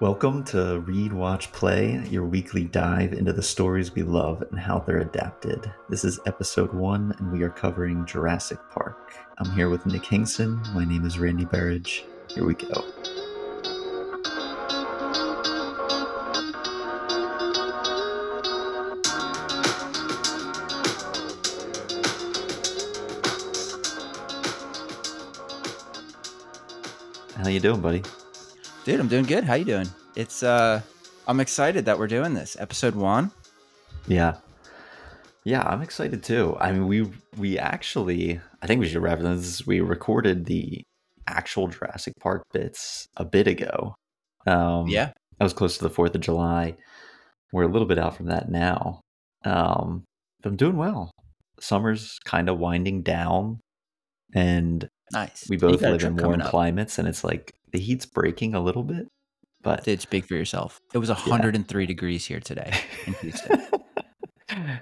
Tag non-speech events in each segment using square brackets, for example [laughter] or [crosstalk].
Welcome to Read, Watch, Play, your weekly dive into the stories we love and how they're adapted. This is episode one, and we are covering Jurassic Park. I'm here with Nick Hinkson. My name is Randy Berridge. Here we go. How you doing, buddy? Dude, I'm doing good. How you doing? It's uh I'm excited that we're doing this. Episode 1. Yeah. Yeah, I'm excited too. I mean, we we actually, I think we should reference this. We recorded the actual Jurassic Park bits a bit ago. Um, Yeah. that was close to the Fourth of July. We're a little bit out from that now. Um, but I'm doing well. Summer's kind of winding down, and Nice. we both live in warm climates, and it's like the heat's breaking a little bit. But Dude, speak for yourself. It was 103 degrees here today in Houston. [laughs]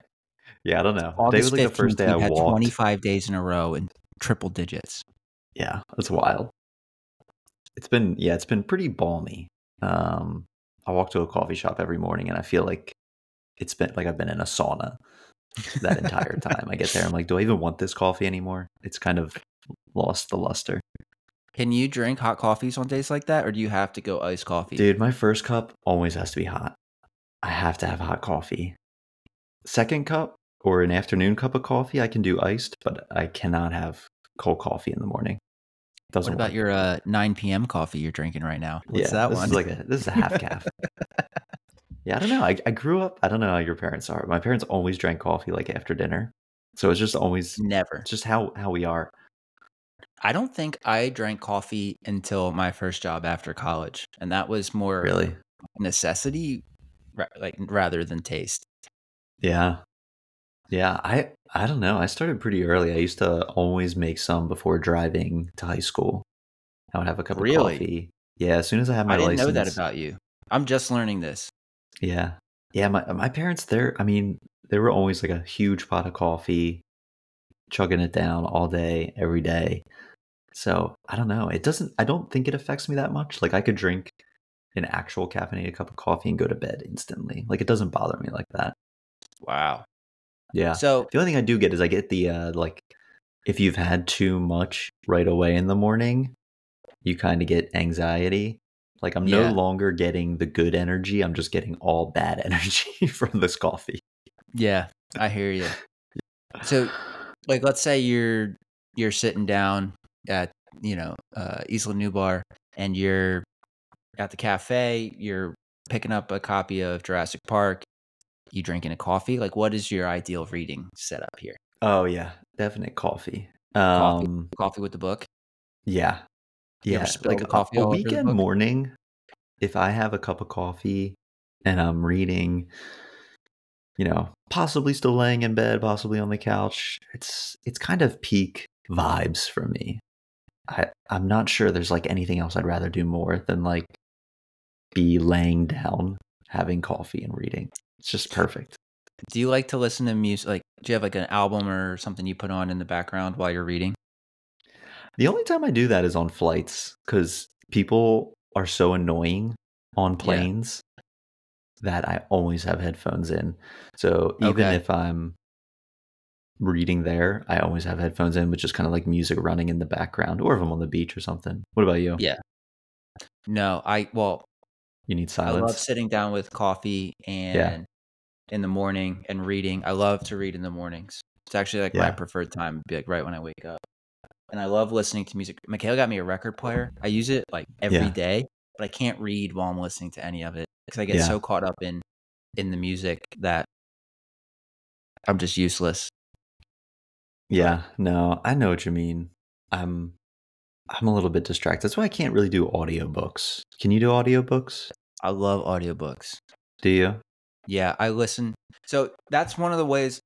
yeah, I don't know. Today was like the first day I had walked. 25 days in a row in triple digits. Yeah, that's wild. It's been yeah, it's been pretty balmy. Um, I walk to a coffee shop every morning, and I feel like it's been like I've been in a sauna that entire time. I get there, I'm like, do I even want this coffee anymore? It's kind of lost the luster, Can you drink hot coffees on days like that or do you have to go iced coffee? dude. My first cup always has to be hot. I have to have hot coffee. Second cup or an afternoon cup of coffee, I can do iced, but I cannot have cold coffee in the morning. Doesn't what about work. your uh 9 p.m. coffee you're drinking right now? What's that this one? Is like a, this is a half caf. [laughs] yeah, I don't know. I, I grew up. I don't know how your parents are. My parents always drank coffee like after dinner, so it's just always Never. it's just how how we are. I don't think I drank coffee until my first job after college, and that was more Really? necessity, like rather than taste. Yeah, yeah. I I don't know. I started pretty early. I used to always make some before driving to high school. I would have a cup Really? of coffee. Yeah, as soon as I had my license. I didn't license. know that about you. I'm just learning this. Yeah. Yeah, my my parents they're I mean, they were always like a huge pot of coffee, chugging it down all day, every day. So, I don't know. It doesn't I don't think it affects me that much. Like I could drink an actual caffeinated cup of coffee and go to bed instantly. Like it doesn't bother me like that. Wow. Yeah. So The only thing I do get is I get the uh like if you've had too much right away in the morning, you kind of get anxiety. Like I'm Yeah. no longer getting the good energy. I'm just getting all bad [laughs] energy from this coffee. yeah, I hear you. So, like, let's say you're you're sitting down at you know uh, Isla Nublar, and you're at the cafe. You're picking up a copy of Jurassic Park. You drinking a coffee? Like, what is your ideal reading setup here? Oh yeah, definite coffee. Coffee. Um Coffee with the book. yeah. Yeah, like a- coffee a, all over the weekend morning if I have a cup of coffee and I'm reading you know, possibly still laying in bed, possibly on the couch, it's it's kind of peak vibes for me. I I'm not sure there's like anything else I'd rather do more than like be laying down having coffee and reading. It's just perfect. Do you like to listen to music? Like, do you have like an album or something you put on in the background while you're reading? The only time I do that is on flights because people are so annoying on planes that I always have headphones in. So even Okay. if I'm reading there, I always have headphones in with just kind of like music running in the background, or if I'm on the beach or something. What about you? Yeah. No, I well, You need silence. I love sitting down with coffee and in the morning and reading. I love to read in the mornings. It's actually like my preferred time, be like right when I wake up. And I love listening to music. Michaela got me a record player. I use it like every day, Yeah. but I can't read while I'm listening to any of it because I get Yeah. so caught up in in the music that I'm just useless. Yeah, no, I know what you mean. I'm I'm a little bit distracted. That's why I can't really do audiobooks. Can you do audiobooks? I love audiobooks. Do you? Yeah, I listen. So that's one of the ways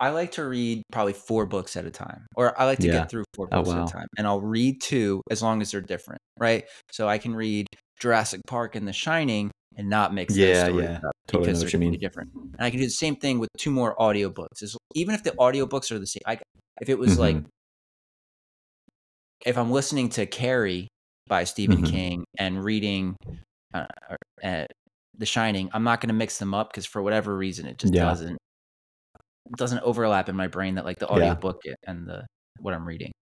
I like to read probably four books at a time, or I like to Yeah. get through four oh, books wow. at a time. And I'll read two as long as they're different, right? So I can read Jurassic Park and The Shining and not mix Yeah, yeah. up Totally because they're you completely mean. different. And I can do the same thing with two more audiobooks. As- Even if the audiobooks are the same, I, if it was like, Mhm. if I'm listening to Carrie by Stephen Mhm. King and reading uh, uh, The Shining, I'm not going to mix them up because for whatever reason it just Yeah. doesn't it doesn't overlap in my brain that like the Yeah. audiobook and the what I'm reading.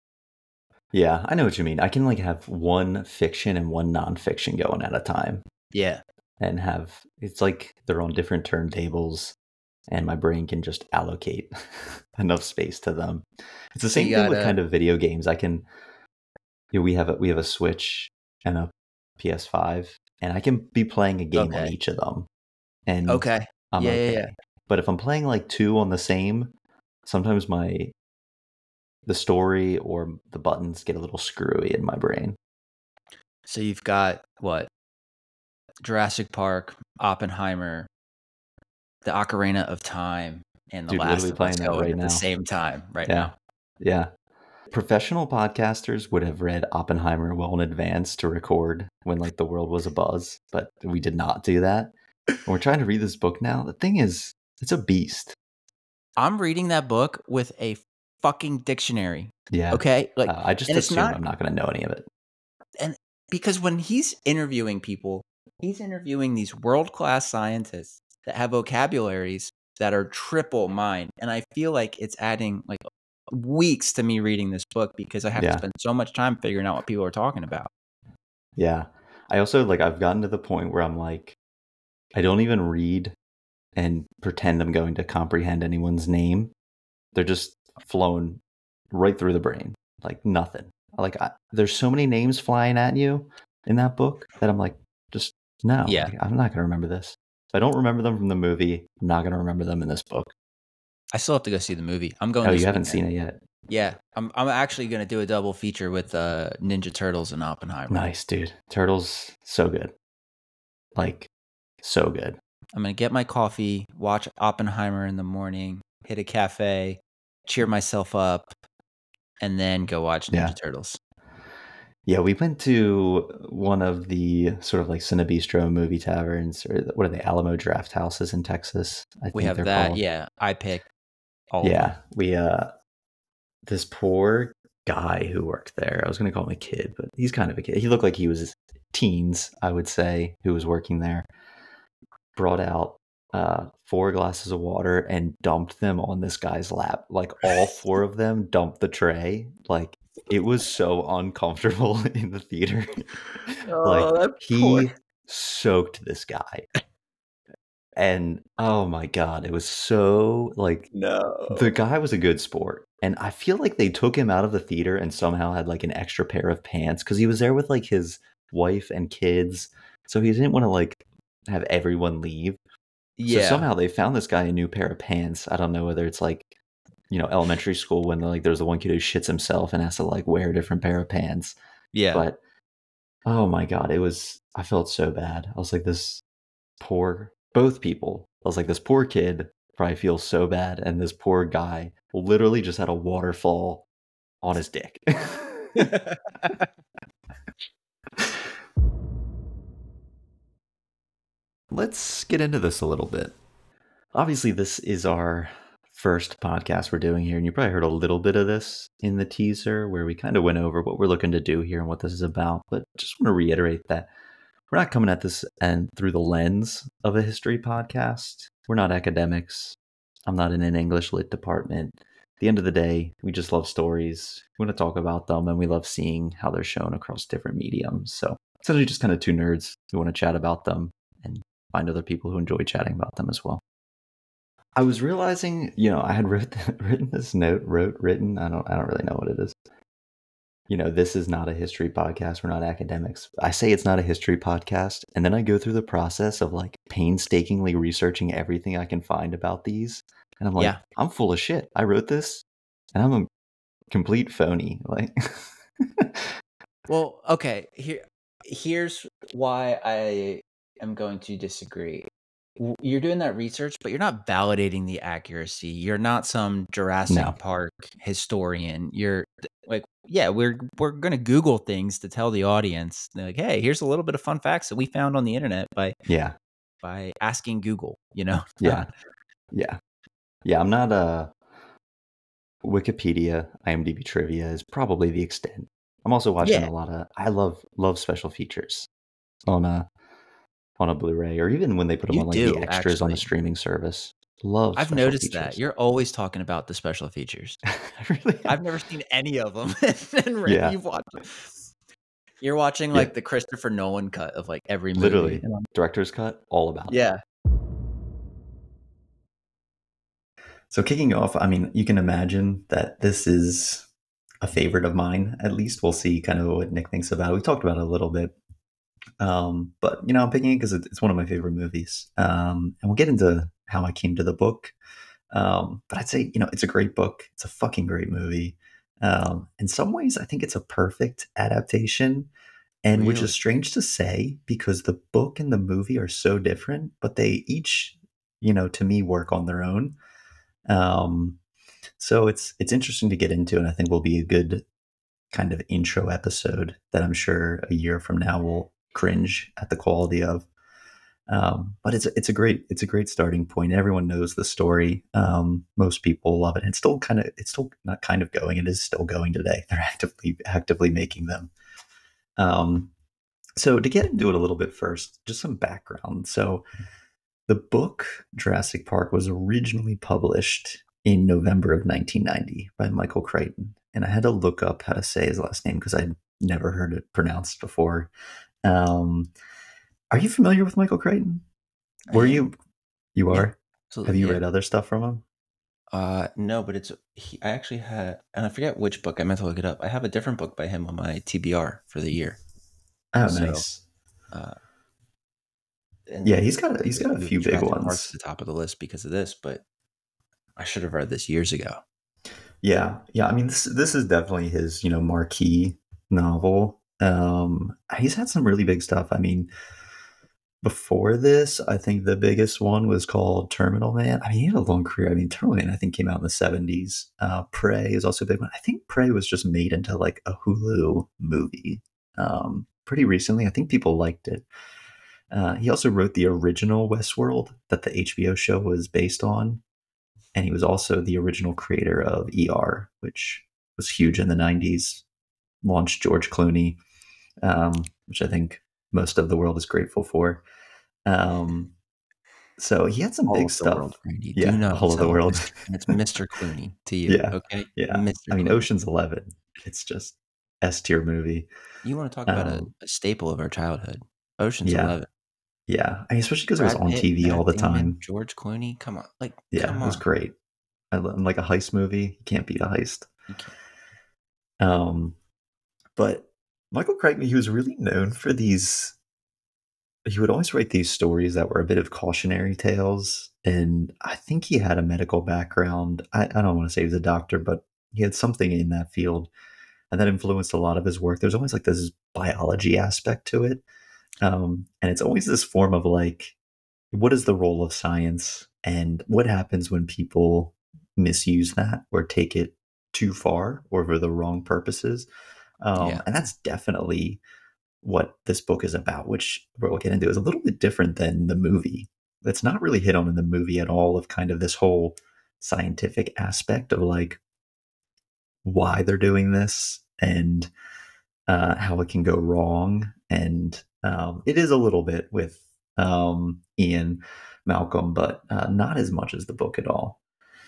Yeah, I know what you mean. I can like have one fiction and one nonfiction going at a time Yeah. And have it's like they're on different turntables and my brain can just allocate [laughs] enough space to them. It's the same thing with kind of video games. I can you know, we have a we have a Switch and a PS5 and I can be playing a game on each of them. And Okay. I'm Yeah, yeah, okay. yeah. But if I'm playing like two on the same, sometimes my the story or the buttons get a little screwy in my brain. So you've got what? Jurassic Park, Oppenheimer, The Ocarina of Time, and The Dude, Last of Us playing that going right at now. the same time right Yeah. now. Yeah. Professional podcasters would have read Oppenheimer well in advance to record when like the world was a buzz, but we did not do that. And we're trying to read this book now. The thing is, it's a beast. I'm reading that book with a fucking dictionary. Yeah. Okay, like Uh, I just assume not- I'm not going to know any of it. And because when he's interviewing people, he's interviewing these world class scientists that have vocabularies that are triple mine, and I feel like it's adding like weeks to me reading this book because I have Yeah. to spend so much time figuring out what people are talking about. Yeah. I also like I've gotten to the point where I'm like I don't even read and pretend I'm going to comprehend anyone's name. They're just flowing right through the brain. Like nothing. Like I, there's so many names flying at you in that book that I'm like just no. Yeah. I'm not going to remember this. If I don't remember them from the movie, I'm not going to remember them in this book. I still have to go see the movie. I'm going. Oh, you haven't weekend. seen it yet. Yeah, I'm. I'm actually going to do a double feature with uh, Ninja Turtles and Oppenheimer. Nice, dude. Turtles so good. Like so good. I'm going to get my coffee, watch Oppenheimer in the morning, hit a cafe, cheer myself up, and then go watch Ninja Yeah. Turtles. Yeah, we went to one of the sort of like Cinebistro movie taverns, or what are they, Alamo Drafthouses in Texas? I We think have they're that. called. Yeah, I pick. All yeah. We uh, this poor guy who worked there. I was going to call him a kid, but he's kind of a kid. He looked like he was teens, I would say, who was working there. Brought out uh four glasses of water and dumped them on this guy's lap. Like all four of them dumped the tray. Like it was so uncomfortable [laughs] in the theater. [laughs] Oh, like he poor- soaked this guy. And oh my god, it was so like No. the guy was a good sport. And I feel like they took him out of the theater and somehow had like an extra pair of pants because he was there with like his wife and kids. So he didn't want to like have everyone leave. yeah. So somehow they found this guy a new pair of pants. I don't know whether it's like, you know, elementary school when like there's the one kid who shits himself and has to like wear a different pair of pants. yeah. But oh my god, it was I felt so bad. I was like this poor both people. I was like this poor kid probably feels so bad and this poor guy literally just had a waterfall on his dick. [laughs] Let's get into this a little bit. Obviously, this is our first podcast we're doing here, and you probably heard a little bit of this in the teaser where we kind of went over what we're looking to do here and what this is about. But just want to reiterate that we're not coming at this and through the lens of a history podcast. We're not academics. I'm not in an English lit department. At the end of the day, we just love stories. We want to talk about them, and we love seeing how they're shown across different mediums. So essentially, just kind of two nerds who want to chat about them and find other people who enjoy chatting about them as well. I was realizing, you know, I had [laughs] wrote, written this note, wrote, written. I don't, I don't really know what it is. You know, this is not a history podcast. We're not academics. I say it's not a history podcast, and then I go through the process of like painstakingly researching everything I can find about these, and I'm like, Yeah. I'm full of shit. I wrote this, and I'm a complete phony. [laughs] Like, Well, okay. Here, here's why I am going to disagree. W- You're doing that research, but you're not validating the accuracy. You're not some Jurassic No. Park historian. You're like, yeah, we're we're gonna Google things to tell the audience, like, hey, here's a little bit of fun facts that we found on the internet by yeah, by asking Google. You know? Yeah. [laughs] Yeah. Yeah, I'm not uh Wikipedia, IMDb trivia is probably the extent. I'm also watching Yeah. a lot of I love love special features on uh on a Blu-ray, or even when they put them You on like do, the extras on the streaming service. Love. I've noticed that. You're always talking about the special features. [laughs] I really I've never seen any of them. [laughs] and Ray, Yeah. you've watched them. You're watching Yeah. like the Christopher Nolan cut of like every movie. Literally, director's cut, all about. it. Yeah. So kicking off, I mean, you can imagine that this is a favorite of mine. At least we'll see kind of what Nick thinks about. it. We talked about it a little bit, um, but you know, I'm picking it because it's one of my favorite movies. Um, and we'll get into how I came to the book. Um, but I'd say, you know, it's a great book. It's a fucking great movie. Um, in some ways, I think it's a perfect adaptation, and which is strange to say because the book and the movie are so different, but they each, you know, to me, work on their own. Um, so it's it's interesting to get into, and I think will be a good kind of intro episode that I'm sure a year from now will cringe at the quality of. Um, but it's it's a great it's a great starting point. Everyone knows the story. Um, most people love it. It's still kind of it's still not kind of going. It is still going today. [laughs] They're actively actively making them. Um, so to get into it a little bit first, just some background. So the book Jurassic Park was originally published in November of 1990 by Michael Crichton, and I had to look up how to say his last name because I'd never heard it pronounced before. Um, are you familiar with Michael Crichton? Were you? You are. Absolutely. Have you yeah. read other stuff from him? Uh, no, but it's he, I actually had, and I forget which book. I meant to look it up. I have a different book by him on my TBR for the year. Oh, So, nice. Uh, Yeah, he's got a, he's got a few big ones. at the top of the list because of this, but I should have read this years ago. Yeah, yeah. I mean, this this is definitely his you know marquee novel. Um, he's had some really big stuff. I mean, before this, I think the biggest one was called Terminal Man. I mean, he had a long career. I mean, Terminal Man I think came out in the seventies. Uh, Prey is also a big one. I think Prey was just made into like a Hulu movie um, pretty recently. I think people liked it. Uh, he also wrote the original Westworld that the HBO show was based on and he was also the original creator of ER, which was huge in the '90s. Launched George Clooney, um, which I think most of the world is grateful for. Um, so he had some All big stuff. world, Randy. Yeah, Do all of the world. It's Mr. Clooney to you. Yeah, Okay. Yeah, Mr. I mean Clooney. Ocean's Eleven. It's just S tier movie. You want to talk about a, Um, a staple of our childhood? Ocean's yeah, Eleven. Yeah, I mean, especially because it was on Pitt, TV all the Damon, time. George Clooney. Come on, like Yeah, it was on. great. I lo- like a heist movie. You can't beat a heist. Um, but Michael Crichton, he was really known for these. He would always write these stories that were a bit of cautionary tales, and I think he had a medical background. I, I don't want to say he was a doctor, but he had something in that field, and that influenced a lot of his work. There's always like this biology aspect to it, um, and it's always this form of like, what is the role of science, and what happens when people misuse that or take it too far or for the wrong purposes. Um, Yeah. And that's definitely what this book is about, which we'll get into is a little bit different than the movie. It's not really hit on in the movie at all of kind of this whole scientific aspect of like why they're doing this and uh, how it can go wrong. And um, it is a little bit with um, Ian Malcolm, but uh, not as much as the book at all.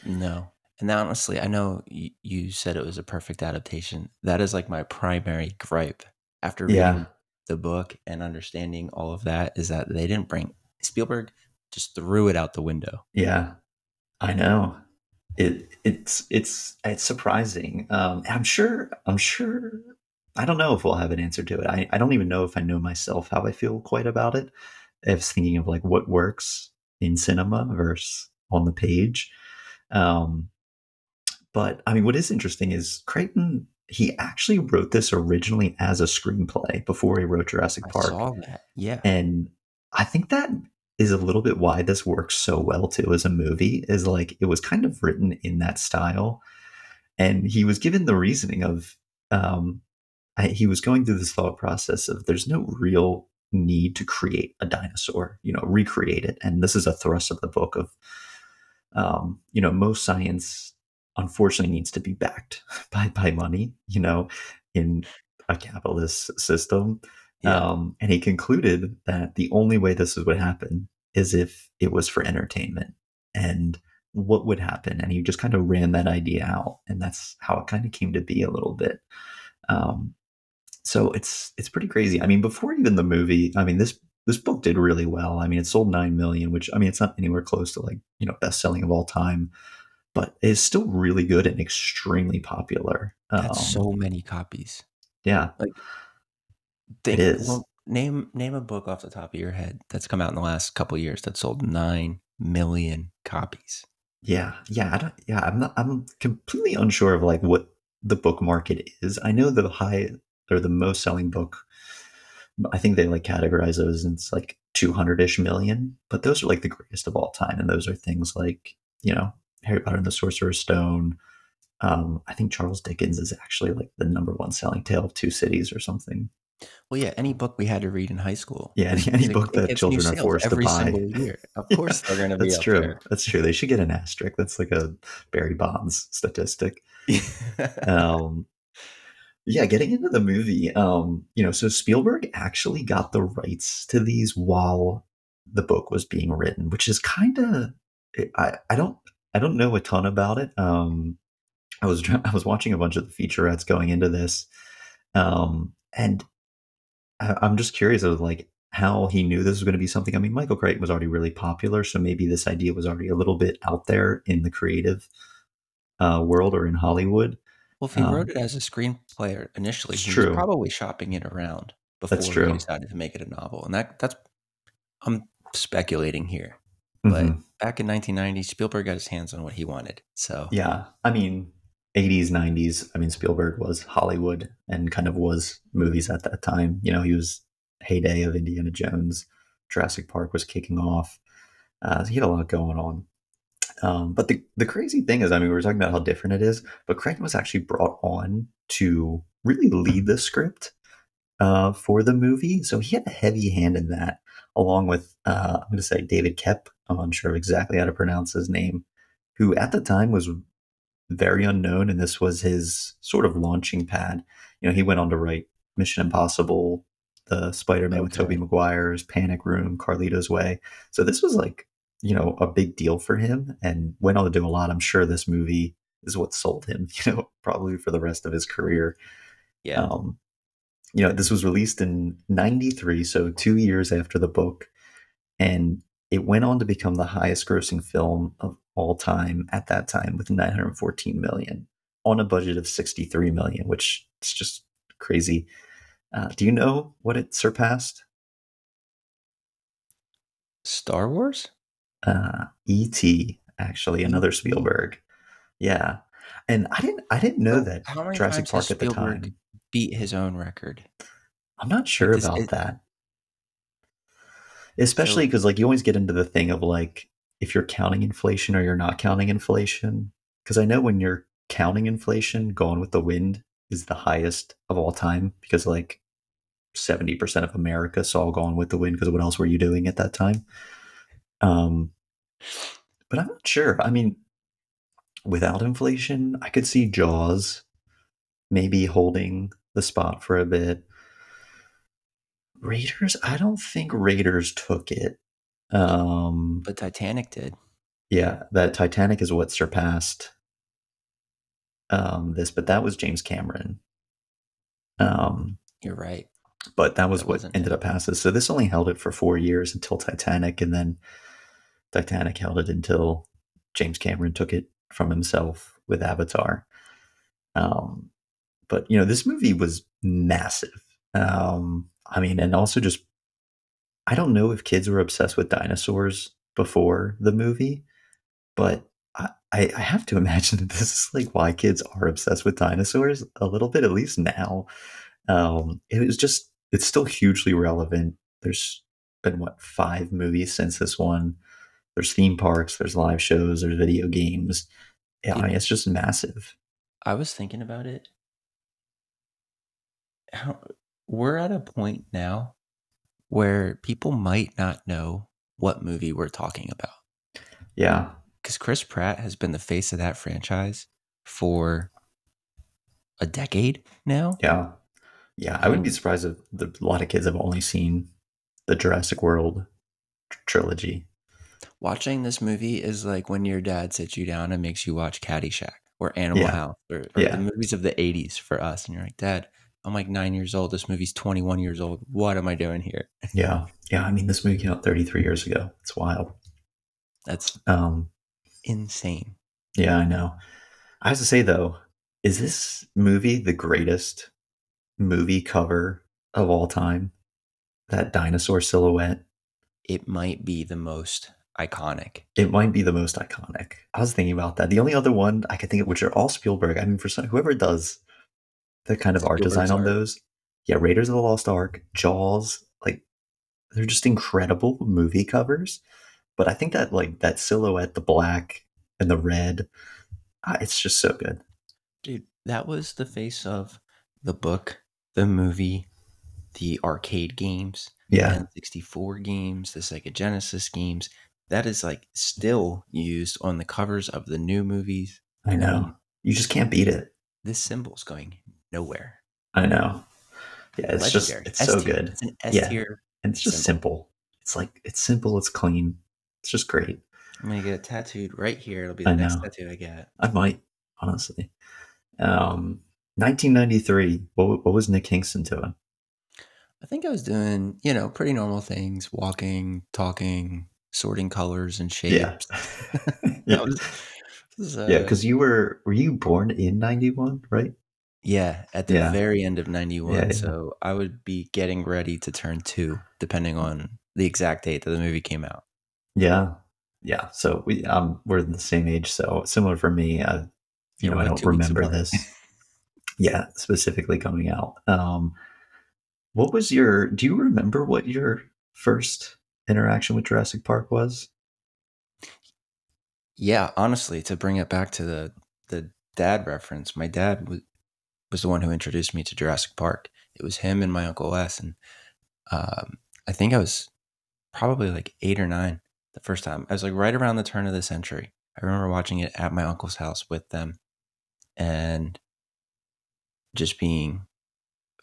No. And honestly, I know you, you said it was a perfect adaptation. That is like my primary gripe after reading Yeah. the book and understanding all of that is that they didn't bring Spielberg just threw it out the window. Yeah, I know. It it's it's it's surprising. Um, I'm sure. I'm sure. I don't know if we'll have an answer to it. I, I don't even know if I know myself how I feel quite about it. I was thinking of like what works in cinema versus on the page. Um, but I mean, what is interesting is Crichton, He actually wrote this originally as a screenplay before he wrote Jurassic I Park. saw that. Yeah. And I think that is a little bit why this works so well too as a movie is like it was kind of written in that style. And he was given the reasoning of um I, he was going through this thought process of there's no real need to create a dinosaur, you know, recreate it. And this is a thrust of the book of um, you know, most science unfortunately needs to be backed [laughs] by by money, you know, in a capitalist system Yeah. Um, and he concluded that the only way this would happen is if it was for entertainment. And what would happen? And he just kind of ran that idea out, and that's how it kind of came to be a little bit. Um, so it's it's pretty crazy. I mean, before even the movie, I mean this this book did really well. I mean, it sold nine million, which I mean, it's not anywhere close to like you know best selling of all time, but it's still really good and extremely popular. Um, so many copies. yeah, Think, is. well, name name a book off the top of your head that's come out in the last couple of years that sold nine million copies. Yeah, yeah, I don't, yeah. I'm not. I'm completely unsure of like what the book market is. I know the high or the most selling book. I think they like categorize those and it's like 200 ish million, but those are like the greatest of all time, and those are things like you know Harry Potter and the Sorcerer's Stone. Um, I think Charles Dickens is actually like the number one selling Tale of Two Cities or something. Well, yeah, any book we had to read in high school. Yeah, any, any book that children are forced to every buy. single year. Of [laughs] Yeah, course, they're going to be That's true. That's true. They should get an asterisk. That's like a Barry Bonds statistic. there. [laughs] um yeah getting into the movie um you know so spielberg actually got the rights to these while the book was being written which is kind of i i don't i don't know a ton about it um i was [laughs] i was watching a bunch of the featurettes going into this um and I, i'm just curious of like how he knew this was going to be something i mean michael crichton was already really popular so maybe this idea was already a little bit out there in the creative uh, world or in hollywood well, if he Um, wrote it as a screenplay initially, he true. was probably shopping it around before That's he decided to make it a novel. And that that's I'm speculating here. But Mhm. back in 1990, Spielberg got his hands on what he wanted. So Yeah, I mean, 80s, 90s. I mean, Spielberg was Hollywood and kind of was movies at that time. You know, he was heyday of Indiana Jones. Jurassic Park was kicking off. Uh, he had a lot going on. Um, but the the crazy thing is, I mean, we were talking about how different it is, but Crichton was actually brought on to really lead the script uh, for the movie, so he had a heavy hand in that, along with uh, I'm going to say David Koepp. I'm unsure of exactly how to pronounce his name, who at the time was very unknown, and this was his sort of launching pad. You know, he went on to write Mission Impossible, the Spider-Man with Tobey Maguire's, Panic Room, Carlito's Way. So this was like, you know, a big deal for him, and went on to do a lot. I'm sure this movie is what sold him. [laughs] You know, probably for the rest of his career. yeah, Um, you know, this was released in 93, so two years after the book. And it went on to become the highest grossing film of all time at that time with 914 million on a budget of 63 million, which is just crazy. Uh, do you know what it surpassed? Star Wars. Uh, E.T. actually, another Spielberg. Yeah. And I didn't I didn't know that how many Jurassic times Park at the time. beat his own record. I'm not sure this- about it- that. Especially because like you always get into the thing of like if you're counting inflation or you're not counting inflation. Because I know when you're counting inflation, Gone with the Wind is the highest of all time because like 70% of America saw Gone with the Wind because what else were you doing at that time? Um, but I'm not sure. I mean, without inflation, I could see Jaws maybe holding the spot for a bit. Raiders, I don't think Raiders took it. Um, But Titanic did. yeah, that Titanic is what surpassed um, this, but that was James Cameron. Um, You're right. but that was That what ended him. up passing. So this only held it for four years until Titanic, and then Titanic held it until James Cameron took it from himself with Avatar. Um, but you know, this movie was massive. Um, I mean, and also just I don't know if kids were obsessed with dinosaurs before the movie, but I, I have to [laughs] imagine that this is like why kids are obsessed with dinosaurs a little bit, at least now. Um, it was just it's still hugely relevant. There's been what five movies since this one. There's theme parks, there's live shows, there's video games. Yeah, I mean, it's just massive. I was thinking about it. How, we're at a point now where people might not know what movie we're talking about Yeah, because Chris Pratt has been the face of that franchise for a decade now. yeah, Yeah, I wouldn't be Mm. surprised if the, a lot of kids have only seen the Jurassic World tr- trilogy. Watching this movie is like when your dad sits you down and makes you watch Caddyshack or Animal Yeah. House or, or Yeah. the movies of the 80s for us. And you're like, Dad, I'm like nine years old. This movie's 21 years old. What am I doing here? [laughs] Yeah, yeah. I mean, this movie came out 33 years ago. It's wild. That's Um, insane. yeah, I know. I have to say though, is this movie the greatest movie cover of all time? That dinosaur silhouette. It might be the most iconic. It might be the most iconic. I was thinking about that. The only other one I could think of, which are all Spielberg. I mean, for some, whoever does the kind of art design on art. those, yeah, Raiders of the Lost Ark, Jaws, like they're just incredible movie covers. But I think that like that silhouette, the black and the red, ah, it's just so good. Dude, that was the face of the book, the movie, the arcade games, Yeah, the N64 games, the Sega Genesis games. That is like still used on the covers of the new movies. I know. mean, You just can't beat it. this symbol's going nowhere. I know. Yeah, it's Legendary. just it's so good. It's an S Yeah. And it's just simple. It's like it's simple, it's clean. It's just great. I'm gonna get it tattooed right here. It'll be the next know. tattoo I get. I might, honestly. Um 1993. What what was Nick Hinkson doing? I think I was doing, you know, pretty normal things, walking, talking, sorting colors and shapes. yeah, [laughs] [laughs] That was, this yeah, uh, because you were were you born in 91, right? Yeah, at the Yeah. very end of 91. Yeah, yeah. So I would be getting ready to turn two, depending on the exact date that the movie came out. Yeah. Yeah. So we um we're the same age, so similar for me. Uh, you know, I don't remember this. yeah, specifically coming out. Um what was your do you remember what your first interaction with Jurassic Park was? Yeah, honestly, to bring it back to the the dad reference, my dad was was the one who introduced me to Jurassic Park. It was him and my uncle Wes, and um, I think I was probably like eight or nine the first time. I was like right around the turn of the century. I remember watching it at my uncle's house with them, and just being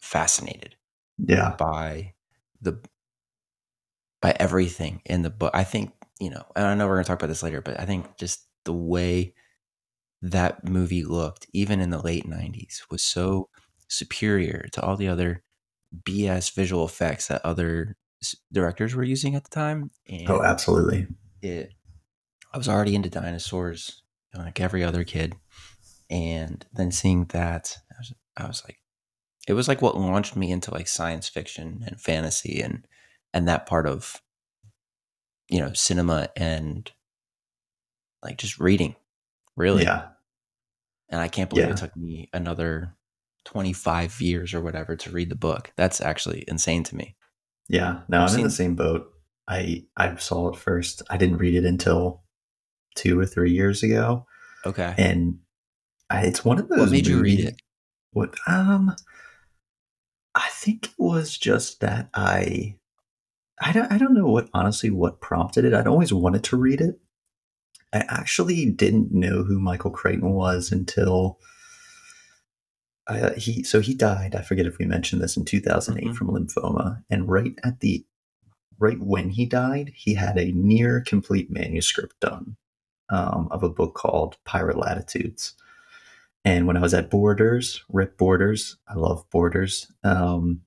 fascinated Yeah. by the by everything in the book. I think you know, and I know we're gonna talk about this later, but I think just the way that movie looked, even in the late '90s, was so superior to all the other BS visual effects that other directors were using at the time. Oh, and Oh, absolutely. it, I was already into dinosaurs, like every other kid, and then seeing that, I was, I was like, it was like what launched me into like science fiction and fantasy and and that part of you know cinema and like just reading, really. Yeah. And I can't believe Yeah. it took me another twenty five years or whatever to read the book. That's actually insane to me. Yeah. No, I've I'm in the same boat. I I saw it first. I didn't read it until two or three years ago. Okay, And I, it's one of those what made you read it? What um I think it was just that I I don't I don't know what honestly what prompted it. I'd always wanted to read it. I actually didn't know who Michael Crichton was until uh, he so he died. I forget if we mentioned this in 2008 Mhm. from lymphoma and right at the right when he died, he had a near complete manuscript done um, of a book called Pirate Latitudes. And when I was at Borders, Rip Borders, I love Borders. Um,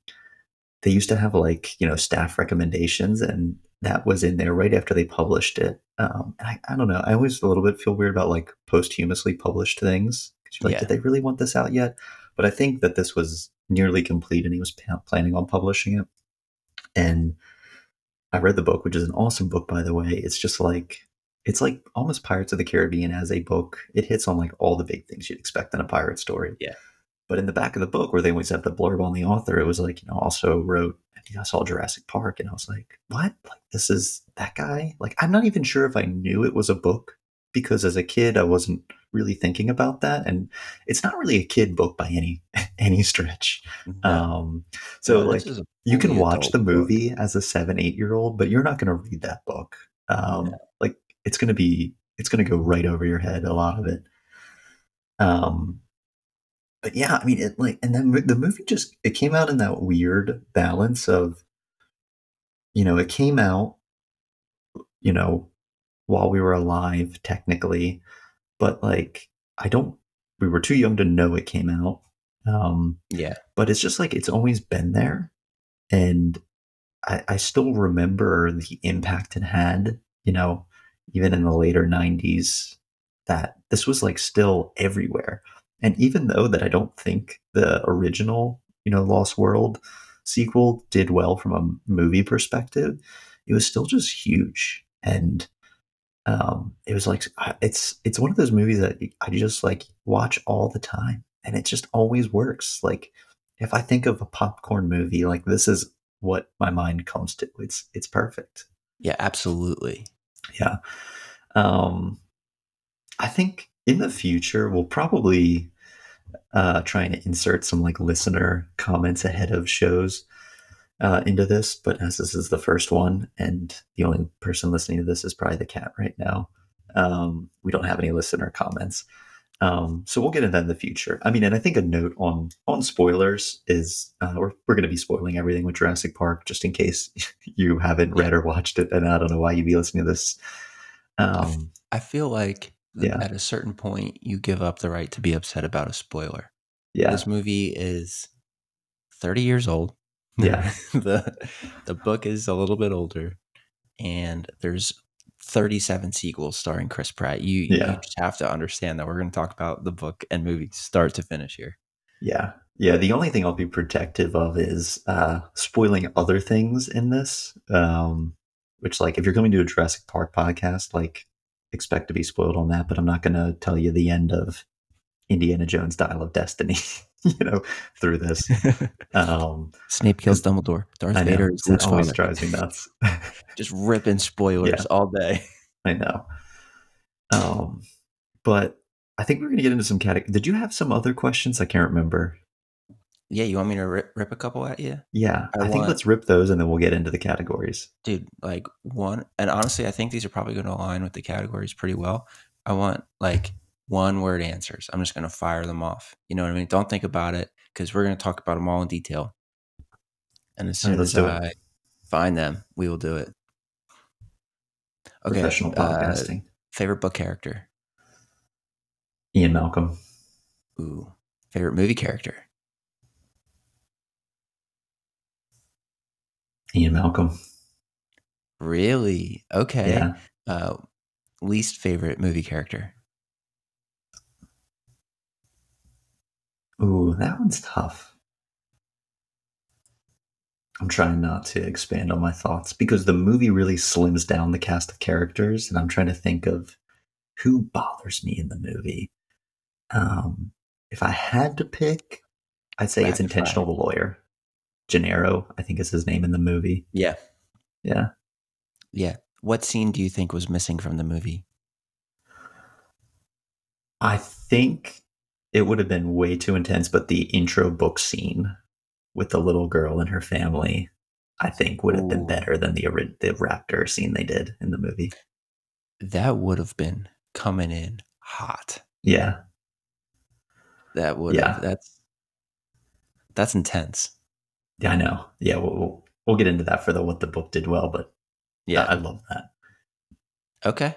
they used to have like you know staff recommendations, and that was in there right after they published it. Um, and I, I don't know. I always a little bit feel weird about like posthumously published things. like, Yeah. did they really want this out yet? But I think that this was nearly complete, and he was pa- planning on publishing it. And I read the book, which is an awesome book, by the way. It's just like it's like almost Pirates of the Caribbean as a book. It hits on like all the big things you'd expect in a pirate story. Yeah. But in the back of the book, where they always have the blurb on the author, it was like you know also wrote. I think I saw Jurassic Park, and I was like, what? Like this is that guy? Like I'm not even sure if I knew it was a book because as a kid I wasn't really thinking about that, and it's not really a kid book by any [laughs] any stretch. No. Um, so No, like this is a you can watch the book. movie as a seven, eight year old, but you're not going to read that book. Um, No. Like it's going to be, it's going to go right over your head. A lot of it. Um, but yeah, I mean, it like, and then the movie just it came out in that weird balance of, you know, it came out, you know, while we were alive technically, but like I don't, we were too young to know it came out. Um, Yeah. but it's just like it's always been there, and I, I still remember the impact it had. You know, even in the later '90s, that this was like still everywhere. And even though that I don't think the original, you know, Lost World sequel did well from a movie perspective, it was still just huge. And um, it was like it's it's one of those movies that I just like watch all the time, and it just always works. Like if I think of a popcorn movie, like this is what my mind comes to. It's it's perfect. Yeah, absolutely. Yeah. Um, I think in the future we'll probably uh, trying to insert some like listener comments ahead of shows uh, into this, but as this is the first one and the only person listening to this is probably the cat right now, um, we don't have any listener comments. Um, so we'll get into that in the future. I mean, and I think a note on on spoilers is uh, we're we're going to be spoiling everything with Jurassic Park, just in case [laughs] you haven't read or watched it, and I don't know why you'd be listening to this. Um, I feel like Yeah. at a certain point you give up the right to be upset about a spoiler. yeah, This movie is 30 years old. [laughs] Yeah. the the book is a little bit older and there's 37 sequels starring Chris Pratt. You Yeah. you just have to understand that we're going to talk about the book and movie start to finish here. Yeah. Yeah. The only thing I'll be protective of is uh, spoiling other things in this. Um, which, like, if you're coming to a Jurassic Park podcast, like, expect to be spoiled on that, but I'm not going to tell you the end of Indiana Jones Dial of Destiny, [laughs] you know, through this. [laughs] Um, Snape kills Dumbledore. Darth know. Vader is Luke's always father. drives me nuts. [laughs] Just ripping spoilers Yeah. all day. I know. Um, but I think we're going to get into some categories. Did you have some other questions? I can't remember. Yeah, you want me to rip, rip a couple at you? Yeah, I I, think want- let's rip those and then we'll get into the categories. dude like one and honestly i think these are probably going to align with the categories pretty well. I want like one word answers. I'm just going to fire them off. You know what i mean? Don't think about it because we're going to talk about them all in detail. And as soon let's as do it. i find them we will do it. Okay Professional uh, favorite book character. Ian Malcolm. ooh favorite movie character Ian Malcolm. really okay Yeah. uh least favorite movie character Ooh, that one's tough. I'm trying not to expand on my thoughts because the movie really slims down the cast of characters, and I'm trying to think of who bothers me in the movie. Um, if I had to pick, I'd say it's fire. intentional. The lawyer, Gennaro, I think is his name in the movie. yeah Yeah, yeah what scene do you think was missing from the movie I think it would have been way too intense, but the intro book scene with the little girl and her family, I think would have been better than the the raptor scene they did in the movie. that would have been coming in hot. Yeah, That would Yeah. have that's that's intense. Yeah, I know. Yeah, we'll, we'll we'll get into that for the what the book did well, but yeah, I, I love that. Okay.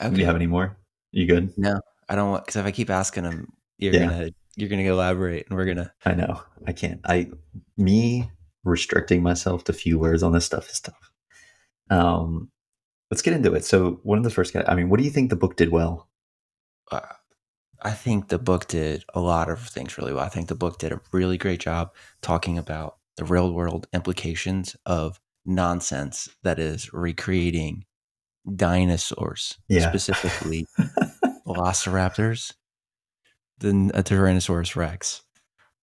Okay. Do you have any more? You good? No, I don't want because if I keep asking them, you're Yeah. gonna you're gonna elaborate, and we're gonna. I know. I can't. I me restricting myself to few words on this stuff is tough. Um, let's get into it. So one of the first, guys. I mean, what do you think the book did well? Uh, I think the book did a lot of things really well. I think the book did a really great job talking about the real world implications of nonsense that is recreating dinosaurs, Yeah. specifically [laughs] velociraptors than a uh, Tyrannosaurus Rex.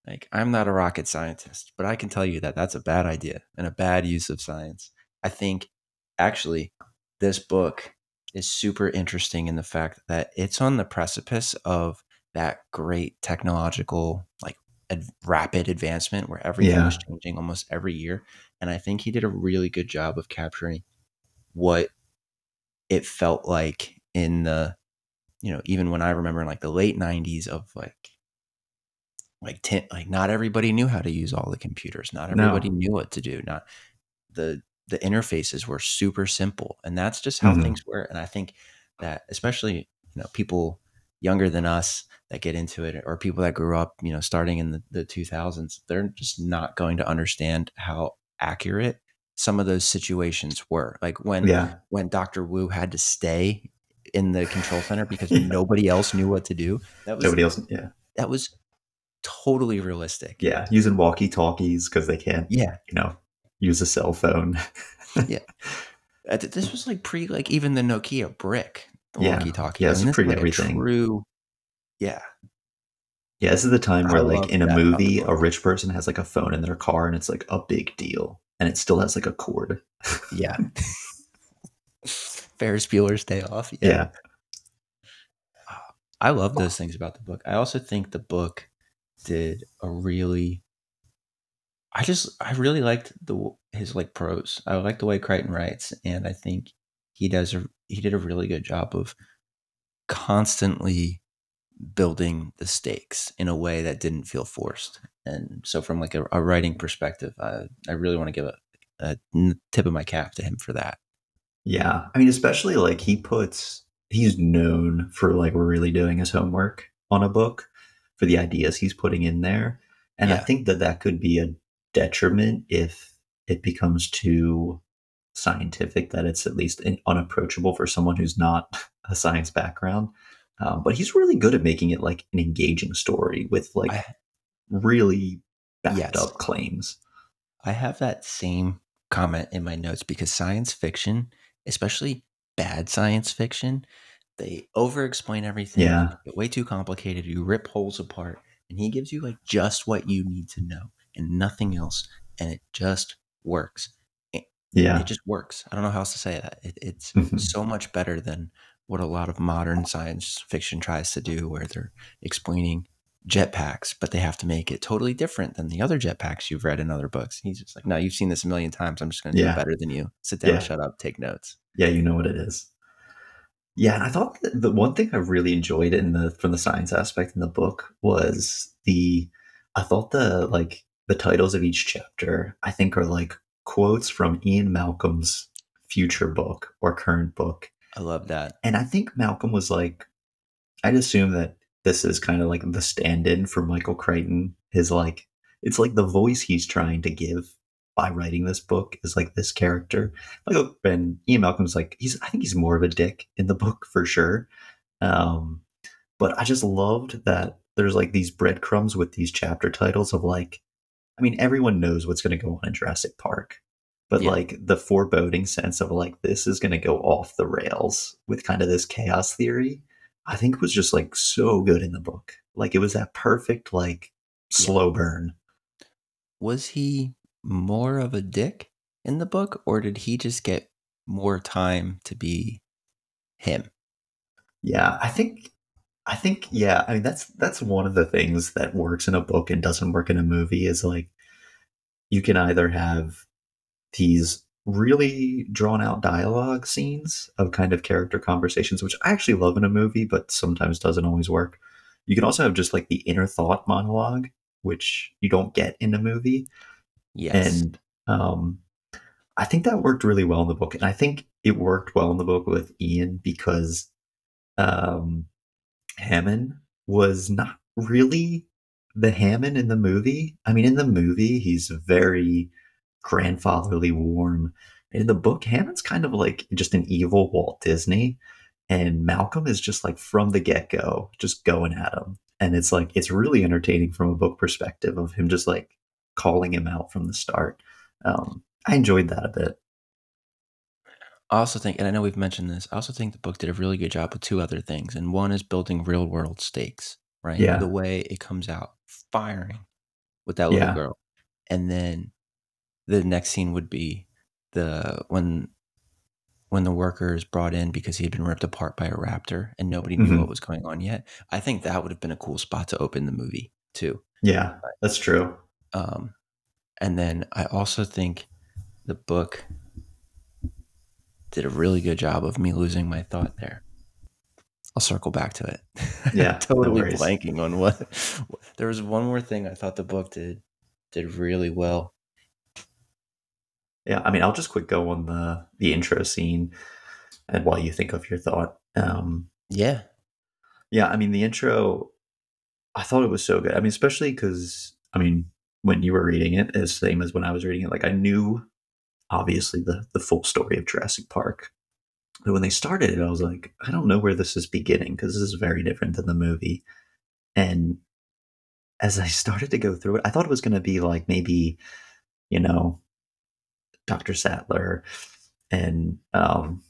Like, I'm not a rocket scientist, but I can tell you that that's a bad idea and a bad use of science. I think actually this book is super interesting in the fact that it's on the precipice of that great technological, like, ad- rapid advancement where everything Yeah. is changing almost every year. And I think he did a really good job of capturing what it felt like in the you know even when i remember in like the late 90s of like like ten, like not everybody knew how to use all the computers. Not No. everybody knew what to do. Not the the interfaces were super simple, and that's just how Mhm. things were. And I think that especially you know people younger than us that get into it or people that grew up you know starting in the, the 2000s they're just not going to understand how accurate some of those situations were like when Yeah. when dr wu had to stay in the control center [laughs] because Yeah. nobody else knew what to do that was Nobody else. Yeah. that was totally realistic Yeah. Using walkie talkies because they can't, yeah you know, use a cell phone. [laughs] Th- this was like pre like even the nokia brick the Yeah. walkie-talkie Yeah, I it's mean, this is pre like everything. true yeah Yeah, this is the time I where, like, in a movie, a rich person has like a phone in their car, and it's like a big deal, and it still has like a cord. yeah [laughs] ferris bueller's day off Yeah, ah, I love those things about the book. I also think the book did a really I just I really liked the his like prose. I like the way Crichton writes and I think he does a he did a really good job of constantly building the stakes in a way that didn't feel forced. And so from like a, a writing perspective, I I really want to give a tip of my cap to him for that. yeah. I mean, especially like he puts, he's known for like really doing his homework on a book for the ideas he's putting in there, and I think that that could be a detriment if it becomes too scientific that it's at least unapproachable for someone who's not [laughs] a science background. Um, but he's really good at making it like an engaging story with like I- really backed Yes. up claims. I have that same comment in my notes because science fiction, especially bad science fiction, they over explain everything. Yeah. way too complicated. You rip holes apart, and he gives you like just what you need to know and nothing else, and it just works. Yeah. It just works. I don't know how else to say that. It, it's Mhm. so much better than what a lot of modern science fiction tries to do, where they're explaining jetpacks, but they have to make it totally different than the other jetpacks you've read in other books. He's just like, no, you've seen this a million times. I'm just going to do it better than you. Sit down, Yeah. shut up, take notes. Yeah, you know what it is. Yeah, and I thought the one thing I really enjoyed in the from the science aspect in the book was the I thought the like the titles of each chapter I think are like quotes from Ian Malcolm's future book or current book. I love that. And I think Malcolm was like I'd assume that this is kind of like the stand-in for Michael Crichton. His like it's like the voice he's trying to give by writing this book is like this character. Like and Ian Malcolm's like he's I think he's more of a dick in the [laughs] book for sure. Um but I just loved that there's like these breadcrumbs with these chapter titles of like I mean everyone knows what's going to go on in Jurassic Park. But Yeah. like the foreboding sense of like this is going to go off the rails with kind of this chaos theory, I think was just like so good in the book. Like it was that perfect like slow burn. Was he more of a dick in the book, or did he just get more time to be him? Yeah, I think I think yeah, I mean that's that's one of the things that works in a book and doesn't work in a movie is like you can either have these really drawn out dialogue scenes of kind of character conversations which I actually love in a movie but sometimes doesn't always work. You can also have just like the inner thought monologue which you don't get in a movie Yes. and um, I think that worked really well in the book, and I think it worked well in the book with Ian because um, Hammond was not really the Hammond in the movie. I mean, in the movie, he's very grandfatherly, warm. In the book, Hammond's kind of like just an evil Walt Disney, and Malcolm is just like from the get go, just going at him. And it's like it's really entertaining from a book perspective of him just like calling him out from the start. Um, I enjoyed that a bit. I also think, and I know we've mentioned this, I also think the book did a really good job with two other things. And one is building real world stakes, right? Yeah. The way it comes out firing with that little Yeah. girl. And then the next scene would be the when when the worker is brought in because he had been ripped apart by a raptor and nobody knew Mhm. what was going on yet. I think that would have been a cool spot to open the movie too. Yeah, that's true. Um, and then I also think the book did a really good job of me losing my thought there. I'll circle back to it. [laughs] Yeah, totally worries. blanking on what there was one more thing I thought the book did did really well. Yeah, I mean, I'll just quick go on the the intro scene, and while you think of your thought, um, Yeah. yeah, I mean, the intro, I thought it was so good. I mean, especially because I mean, when you were reading it, as same as when I was reading it, like I knew obviously the the full story of Jurassic Park, but when they started it, I was like, I don't know where this is beginning because this is very different than the movie, and as I started to go through it, I thought it was going to be like maybe, you know, Dr. Sattler and um,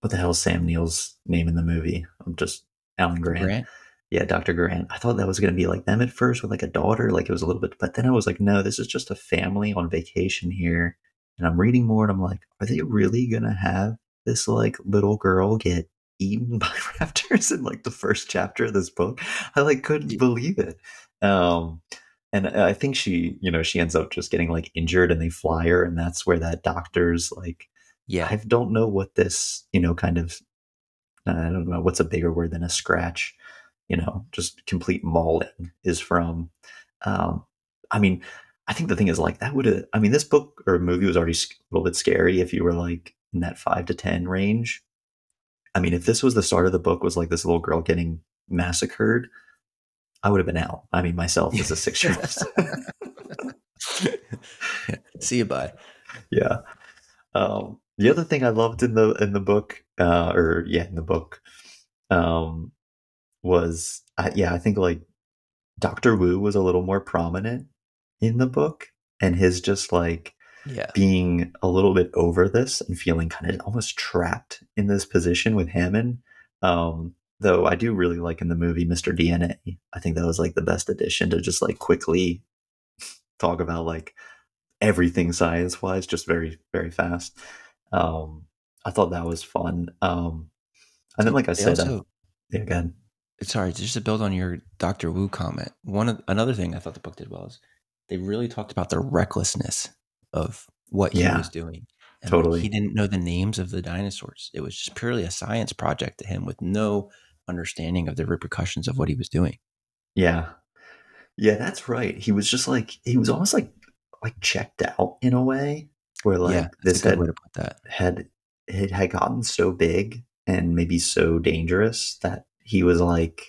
what the hell is Sam Neill's name in the movie? I'm just Alan Grant. Grant. Yeah, Dr. Grant. I thought that was going to be like them at first with like a daughter, like it was a little bit, but then I was like, no, this is just a family on vacation here. And I'm reading more and I'm like, are they really going to have this like little girl get eaten [laughs] by raptors in like the first chapter of this book? I like couldn't believe it. Um, and I think she, you know, she ends up just getting like injured and they fly her. And that's where that doctor's like, Yeah. I don't know what this, you know, kind of, I don't know what's a bigger word than a scratch, you know, just complete mauling is from. Um, I mean, I think the thing is like that would have, I mean, this book or movie was already a little bit scary if you were like in that five to 10 range. I mean, if this was the start of the book, was like this little girl getting massacred, I would have been out. I mean, myself as a [laughs] six year old. [laughs] See you bye. yeah. Um, the other thing I loved in the in the book, uh, or yeah, in the book, um, was uh, yeah, I think like Doctor Wu was a little more prominent in the book, and his just like Yeah. being a little bit over this and feeling kind of almost trapped in this position with Hammond. Um, though I do really like in the movie Mr. DNA. I think that was like the best addition to just like quickly talk about like everything science wise, just very, very fast. Um, I thought that was fun. Um, and then, like I They said, also, yeah, again, sorry, just to build on your Doctor Wu comment, one of another thing I thought the book did well is they really talked about the recklessness of what he Yeah. was doing. And Totally. he didn't know the names of the dinosaurs. It was just purely a science project to him with no understanding of the repercussions of what he was doing. yeah, yeah, that's right. He was just like he was almost like like checked out in a way, where like yeah, this had way to put that. had it had gotten so big and maybe so dangerous that he was like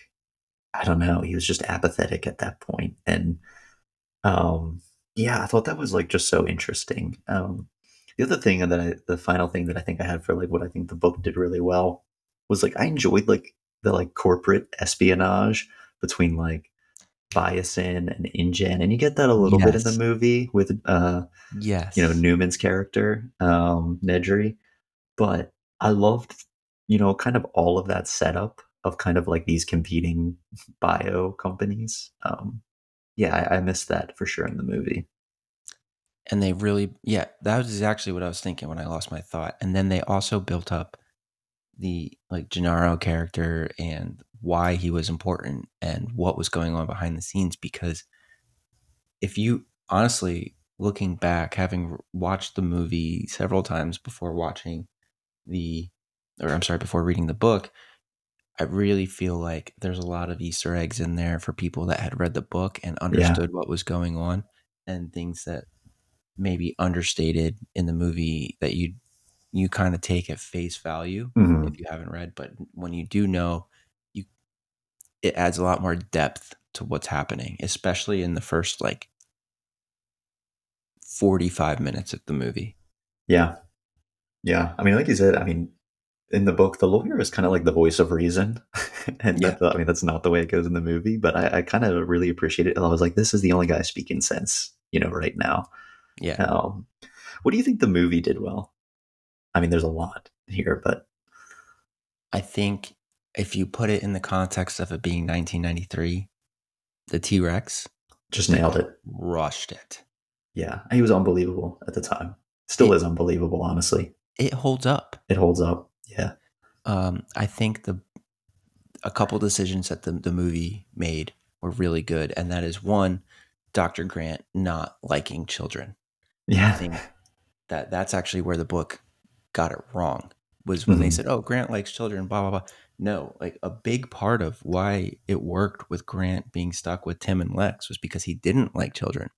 I don't know, he was just apathetic at that. And um yeah, I thought that was like just so interesting. Um the other thing and then I the final thing that I think I had for like what I think the book did really well was like I enjoyed like the like corporate espionage between like Biosyn and InGen and you get that a little bit in the movie with uh Yes. you know Newman's character, um, Nedry. But I loved, you know, kind of all of that setup of kind of like these competing bio companies. Um, yeah, I, I missed that for sure in the movie. and they really yeah that was actually what i was thinking when i lost my thought and then they also built up the like gennaro character and why he was important and what was going on behind the scenes because if you honestly looking back having watched the movie several times before watching the or i'm sorry before reading the book i really feel like there's a lot of easter eggs in there for people that had read the book and understood what was going on and things that maybe understated in the movie that you you kind of take at face value Mhm. if you haven't read but when you do know you it adds a lot more depth to what's happening especially in the first like 45 minutes of the movie Yeah, yeah. I mean, like you said, I mean, in the book, the lawyer is kind of like the voice of reason, [laughs] and Yeah. I mean, that's not the way it goes in the movie. But I, I kind of really appreciate it. and I was like, this is the only guy speaking sense, you know, right now. yeah Um, what do you think the movie did well? I mean, there's a lot here, but i think if you put it in the context of it being 1993 the t-rex just nailed it. rushed it Yeah, he was unbelievable at the time. Still It- is unbelievable, honestly. it holds up It holds up. Yeah, um, I think the a couple decisions that the, the movie made were really good, and that is one, Dr. Grant not liking children. Yeah. I think that that's actually where the book got it wrong was when they Mhm. said, "Oh, Grant likes children." Blah blah blah. No, like a big part of why it worked with Grant being stuck with Tim and Lex was because he didn't like children,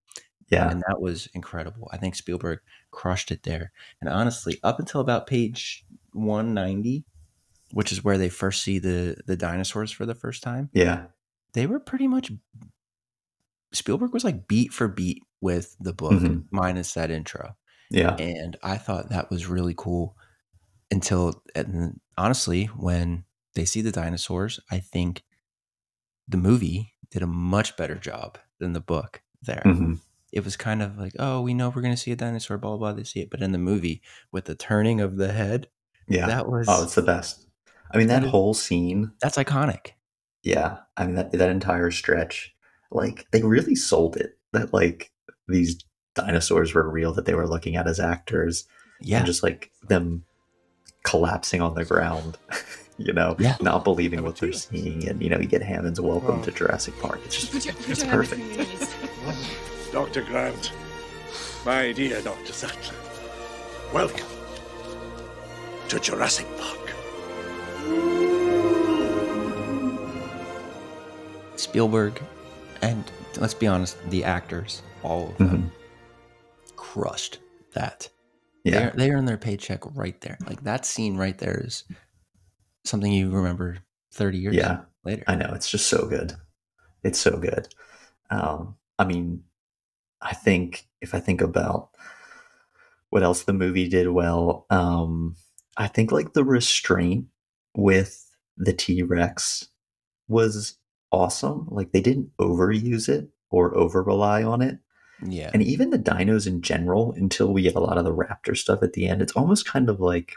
Yeah. and that was incredible. I think Spielberg crushed it there. And honestly, up until about page one ninety, which is where they first see the the dinosaurs for the first time, Yeah. they were pretty much Spielberg was like beat for beat with the book, Mhm. minus that intro. Yeah. And I thought that was really cool until, and honestly, when they see the dinosaurs, I think the movie did a much better job than the book there. hmm It was kind of like, oh, we know we're going to see a dinosaur, blah, blah, blah, they see it. But in the movie, with the turning of the head, Yeah. that oh, was, Oh, it's the best. I mean, that That is- whole scene. that's iconic. Yeah. I mean, that that entire stretch, like they really sold it. That like these dinosaurs were real. That they were looking at as actors, Yeah. and just like them collapsing on the ground. [laughs] You know, Yeah. not believing what they're seeing, and you know, you get Hammond's "Welcome Wow. to oh. Jurassic Park." It's just, Put your, put it's your perfect. between your knees. Dr. Grant, my dear Dr. Sattler, welcome to Jurassic Park. Spielberg, and let's be honest, the actors, all of them, Mhm. crushed that. Yeah, They, they earned their paycheck right there. Like that scene right there is something you remember 30 years Yeah. later. I know it's just so good. It's so good. Um, I mean, I think if I think about what else the movie did well, um, I think like the restraint with the T Rex was awesome. Like they didn't overuse it or over rely on it. yeah. And even the dinos in general, until we get a lot of the raptor stuff at the end, it's almost kind of like,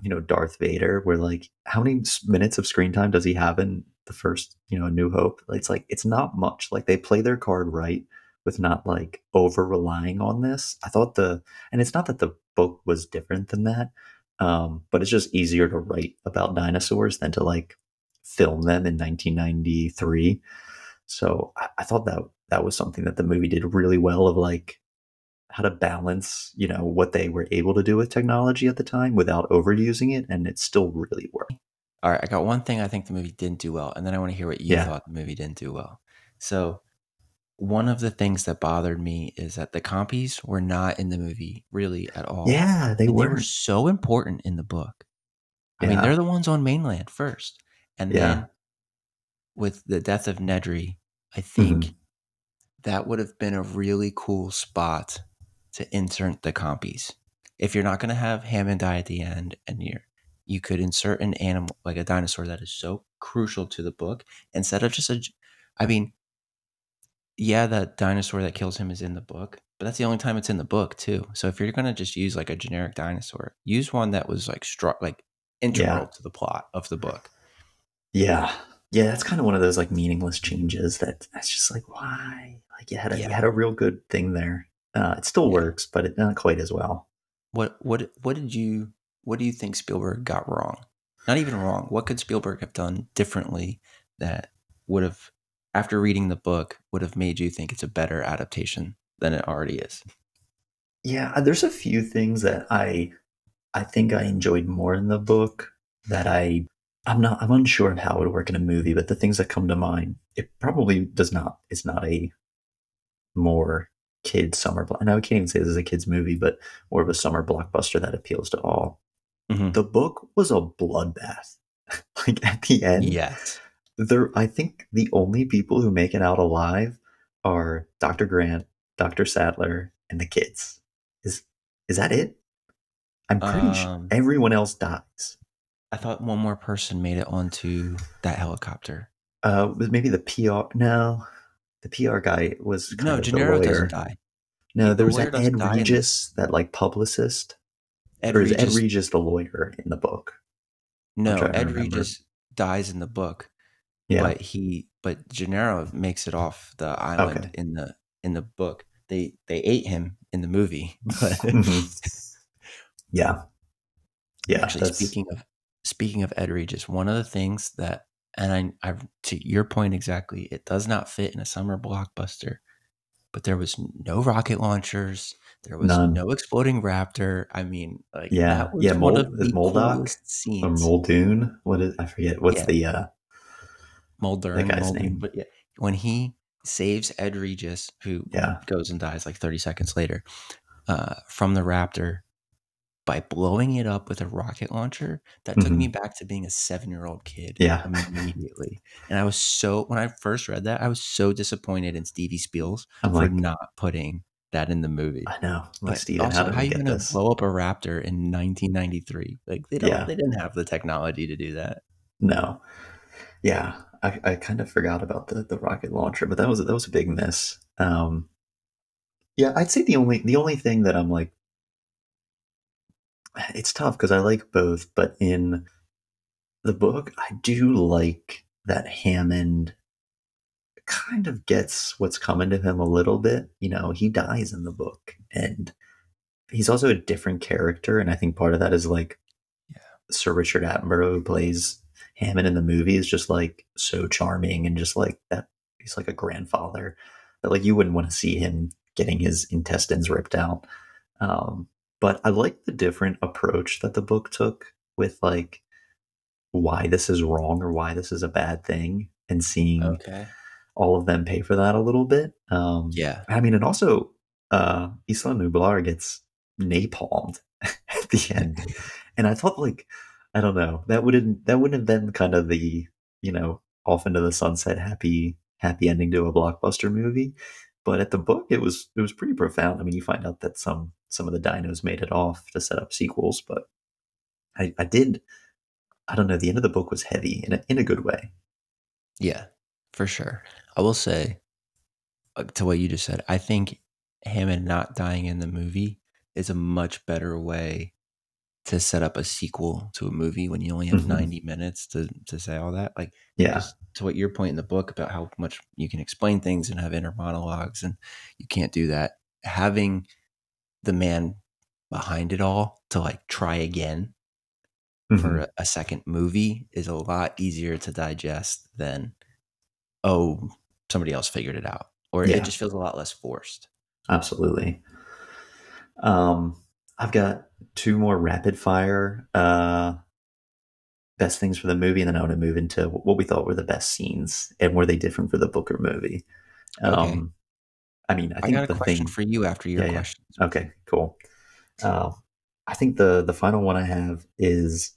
you know, Darth Vader, where like, how many minutes of screen time does he have in the first, you know, A New Hope? It's like, it's not much. Like, they play their card right with not like over relying on this. I thought the, and it's not that the book was different than that, um, but it's just easier to write about dinosaurs than to like film them in 1993. So I, I thought that that was something that the movie did really well of like how to balance, you know, what they were able to do with technology at the time without overusing it, and it still really worked. All right. I got one thing I think the movie didn't do well, and then I want to hear what you Yeah. thought the movie didn't do well. So, one of the things that bothered me is that the compies were not in the movie really at all. Yeah, they And they were. were so important in the book. I mean, they're the ones on mainland first. And Yeah. then with the death of Nedry, I think Mm-hmm. that would have been a really cool spot to insert the compies. If you're not going to have Hammond die at the end and you're you could insert an animal like a dinosaur that is so crucial to the book instead of just a I mean yeah, that dinosaur that kills him is in the book, but that's the only time it's in the book too. So if you're going to just use like a generic dinosaur, use one that was like struck like integral Yeah. to the plot of the book. Yeah, yeah, that's kind of one of those like meaningless changes that that's just like why? Like you had a you had a real good thing there. Uh, it still Yeah. works, but it not quite as well. What what what did you what do you think Spielberg got wrong? Not even wrong. What could Spielberg have done differently that would have after reading the book would have made you think it's a better adaptation than it already is? Yeah, uh, there's a few things that I I think I enjoyed more in the book that I I'm not I'm unsure of how it would work in a movie, but the things that come to mind, it probably does not it's not a more kid summer block. No, I can't even say this is a kids movie, but more of a summer blockbuster that appeals to all. Mhm. The book was a bloodbath. [laughs] like at the end, Yes. There I think the only people who make it out alive are Dr. Grant, Dr. Sattler, and the kids. Is is that it? I'm pretty sure Um, everyone else dies. I thought one more person made it onto that helicopter. Uh was maybe the PR no. The PR guy was kind No, Gennaro doesn't die. No, The there was that Ed die in Regis, that like publicist. Ed or is Regis, Ed Regis the lawyer in the book? no, Ed. Regis dies in the book, Yeah. but he but Gennaro makes it off the island Okay. in the in the book. They they ate him in the movie, [laughs] but Mhm. [laughs] yeah. Yeah. Actually, that's- speaking of speaking of Ed Regis, one of the things that, and I, I, to your point exactly, it does not fit in a summer blockbuster. But there was no rocket launchers. There was None. no exploding raptor. I mean, like Yeah, that was yeah, one Mol- of the Moldock coolest or. Muldoon. What is I forget. What's Yeah. the uh Mulder, guy's but yeah, when he saves Ed Regis, who yeah. goes and dies like 30 seconds later, uh, from the raptor by blowing it up with a rocket launcher, that took me back to being a seven year old kid. Mm-hmm. Yeah. [laughs] immediately. And I was so when I first read that, I was so disappointed in Stevie Spiels I'm for like not putting that in the movie. I know. Like Steven, also, how how we you gonna blow up a raptor in 1993? Like they don't, Yeah. they didn't have the technology to do that. No. Yeah. I, I kind of forgot about the, the rocket launcher, but that was that was a big miss. Um yeah, I'd say the only the only thing that I'm like it's tough because I like both, but in the book, I do like that Hammond kind of gets what's coming to him a little bit. You know, he dies in the book, and he's also a different character, and I think part of that is like yeah. Sir Richard Attenborough, who plays Hammond in the movie, is just like so charming and just like that. He's like a grandfather that like you wouldn't want to see him getting his intestines ripped out. Um, but I like the different approach that the book took with like why this is wrong or why this is a bad thing, and seeing Okay. all of them pay for that a little bit. Um, Yeah. I mean, and also uh, Isla Nublar gets napalmed [laughs] at the end, and I thought like I don't know that wouldn't that wouldn't have been kind of the you know off into the sunset happy happy ending to a blockbuster movie, but at the book it was it was pretty profound. I mean, you find out that some some of the dinos made it off to set up sequels, but I, I did I don't know the end of the book was heavy in a, in a good way. Yeah, for sure. I will say, uh, to what you just said, I think Hammond not dying in the movie is a much better way to set up a sequel to a movie when you only have Mhm. 90 minutes to, to say all that. Like, Yeah, just to what your point in the book about how much you can explain things and have inner monologues, and you can't do that. Having the man behind it all to like try again Mhm. for a, a second movie is a lot easier to digest than oh somebody else figured it out or Yeah. it just feels a lot less forced Absolutely. Um, I've got two more rapid fire uh, best things for the movie, and then I want to move into what we thought were the best scenes and were they different for the book or movie. Okay. Um, I mean, I i, think got a the question thing. for you after your Yeah, yeah. question Okay, cool. Uh, I think the the final one I have is,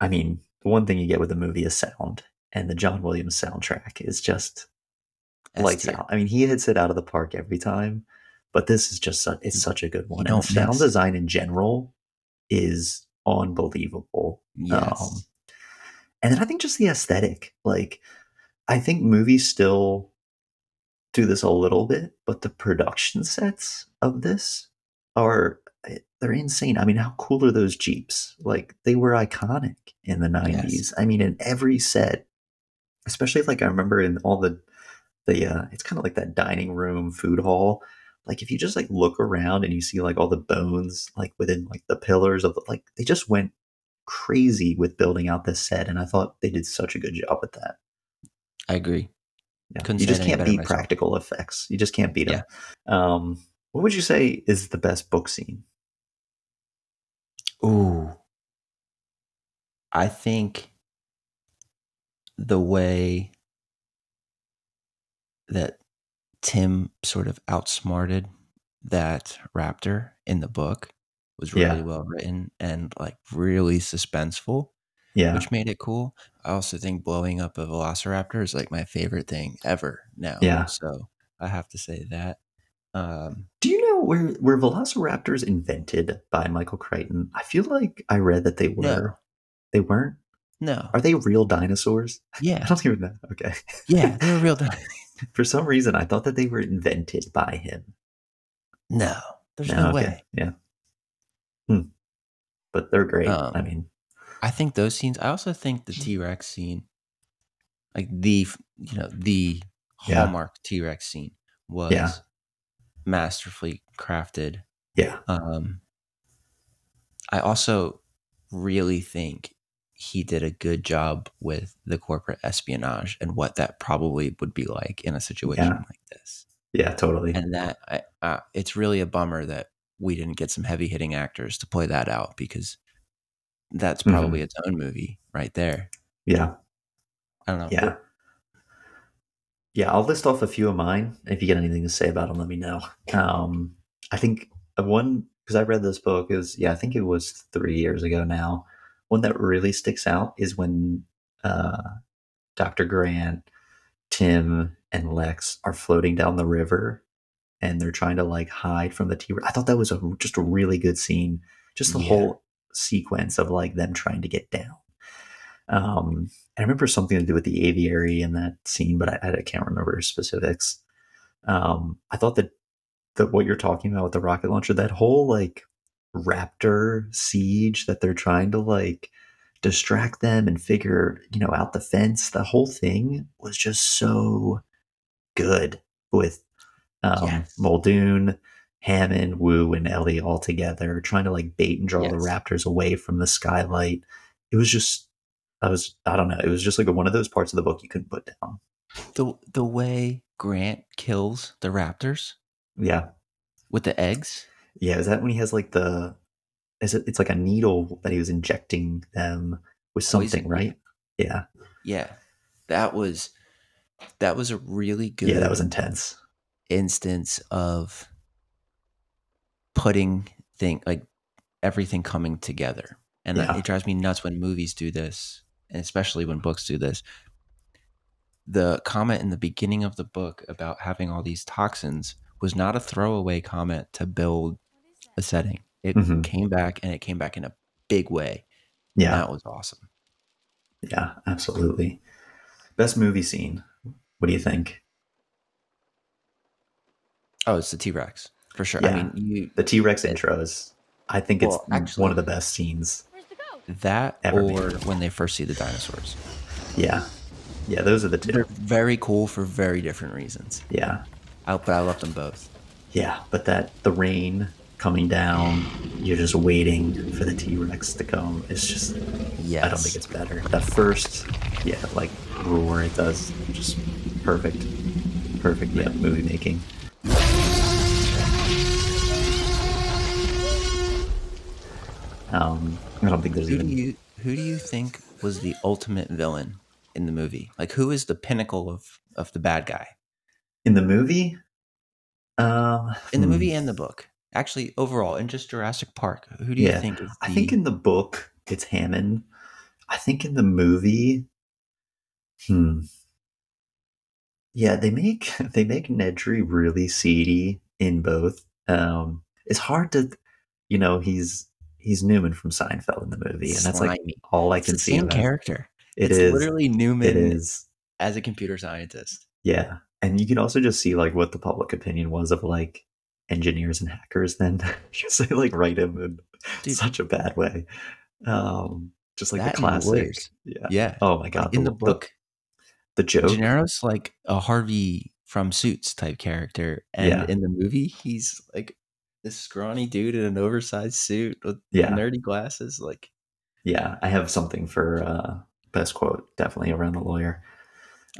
I mean, the one thing you get with the movie is sound, and the John Williams soundtrack is just lights out. I mean, he hits it out of the park every time, but this is just su- it's such a good one. And sound design in general is unbelievable. yes Um, and then I think just the aesthetic, like I think movies still do this a little bit, but the production sets of this are eh, they're insane. I mean, how cool are those Jeeps? Like they were iconic in the 90s. I mean, in every set, especially like I remember in all the the uh it's kind of like that dining room food hall. Like if you just like look around and you see like all the bones like within like the pillars of the, like they just went crazy with building out this set and I thought they did such a good job with that. i agree Yeah. You just can't beat myself. practical effects. You just can't beat them. Um, what would you say is the best book scene? ooh i think the way that tim sort of outsmarted that raptor in the book was really Yeah. well written and like really suspenseful Yeah. which made it cool. I also think blowing up a velociraptor is like my favorite thing ever now. Yeah. So I have to say that. Um, Do you know where were velociraptors invented by Michael Crichton? I feel like I read that they were. No. They weren't. no. Are they real dinosaurs? [laughs] Yeah. I don't even know. Okay. Yeah. They're real. di- [laughs] For some reason, I thought that they were invented by him. no. There's No, no, okay. way. Yeah. Hmm. But they're great. Um, I mean, I think those scenes. I also think the T Rex scene, like the you know the Yeah. hallmark T Rex scene, was Yeah. masterfully crafted. yeah. Um, I also really think he did a good job with the corporate espionage and what that probably would be like in a situation Yeah. like this. Yeah, totally. and that I, uh, it's really a bummer that we didn't get some heavy hitting actors to play that out because that's Mhm. probably its own movie right there. Yeah. I don't know. Yeah. Yeah, I'll list off a few of mine. If you get anything to say about them, let me know. Um, I think one because I read this book is yeah, I think it was three years ago now. One that really sticks out is when uh, Doctor Grant, Tim, and Lex are floating down the river, and they're trying to like hide from the T. I thought that was a just a really good scene. Just the Yeah. whole sequence of like them trying to get down. Um, I remember something to do with the aviary in that scene, but I, I can't remember specifics. Um, I thought that that what you're talking about with the rocket launcher, that whole like raptor siege that they're trying to like distract them and figure you know out the fence, the whole thing was just so good with um, Yes. Muldoon, Hammond, Wu, and Ellie all together, trying to like bait and draw the raptors away from the skylight. It was just, I was, I don't know, it was just like one of those parts of the book you couldn't put down. The the way Grant kills the raptors Yeah, with the eggs. Yeah. Is that when he has like the? Is it? It's like a needle that he was injecting them with something, right? Yeah, Yeah, that was that was a really good yeah. That was intense. instance of putting thing like everything coming together. And that- Yeah. it drives me nuts when movies do this, and especially when books do this. The comment in the beginning of the book about having all these toxins was not a throwaway comment to build a setting. It Mhm. came back and it came back in a big way. Yeah, that was awesome. yeah, absolutely. Best movie scene. What do you think? Oh, it's the T Rex for sure. I Yeah. mean, you The T Rex intro is. I think it's actually- one of the best scenes. that Ever or made. when they first see the dinosaurs. Yeah, yeah. Those are the two. They're two. very cool for very different reasons. Yeah, I, but I love them both. yeah. But that the rain coming down, you're just waiting for the T Rex to come. It's just. yeah, I don't think it's better. That first, yeah, like roar it does, just perfect, perfect. Yeah, movie making. Um, I don't think there's Who do even. you who do you think was the ultimate villain in the movie? Like who is the pinnacle of of the bad guy in the movie. Um, in the hmm. movie and the book? Actually, overall, in just Jurassic Park, who do you Yeah, think is the I think in the book it's Hammond. I think in the movie, hmm. Yeah, they make [laughs] they make Nedry really seedy in both. Um, it's hard to, you know, he's he's Newman from Seinfeld in the movie, and that's like all I it's can the see. same that. character. It it's is literally Newman It is. as a computer scientist. Yeah, and you can also just see like what the public opinion was of like engineers and hackers. Then [laughs] just they like write him in Dude. such a bad way. Um, just like the classic. Yeah. Yeah. Oh my god. in the book, the, joke. Gennaro's like a Harvey from Suits type character, and Yeah. in the movie, he's like this scrawny dude in an oversized suit with Yeah. nerdy glasses. Like, Yeah, I have something for uh, best quote definitely around the lawyer.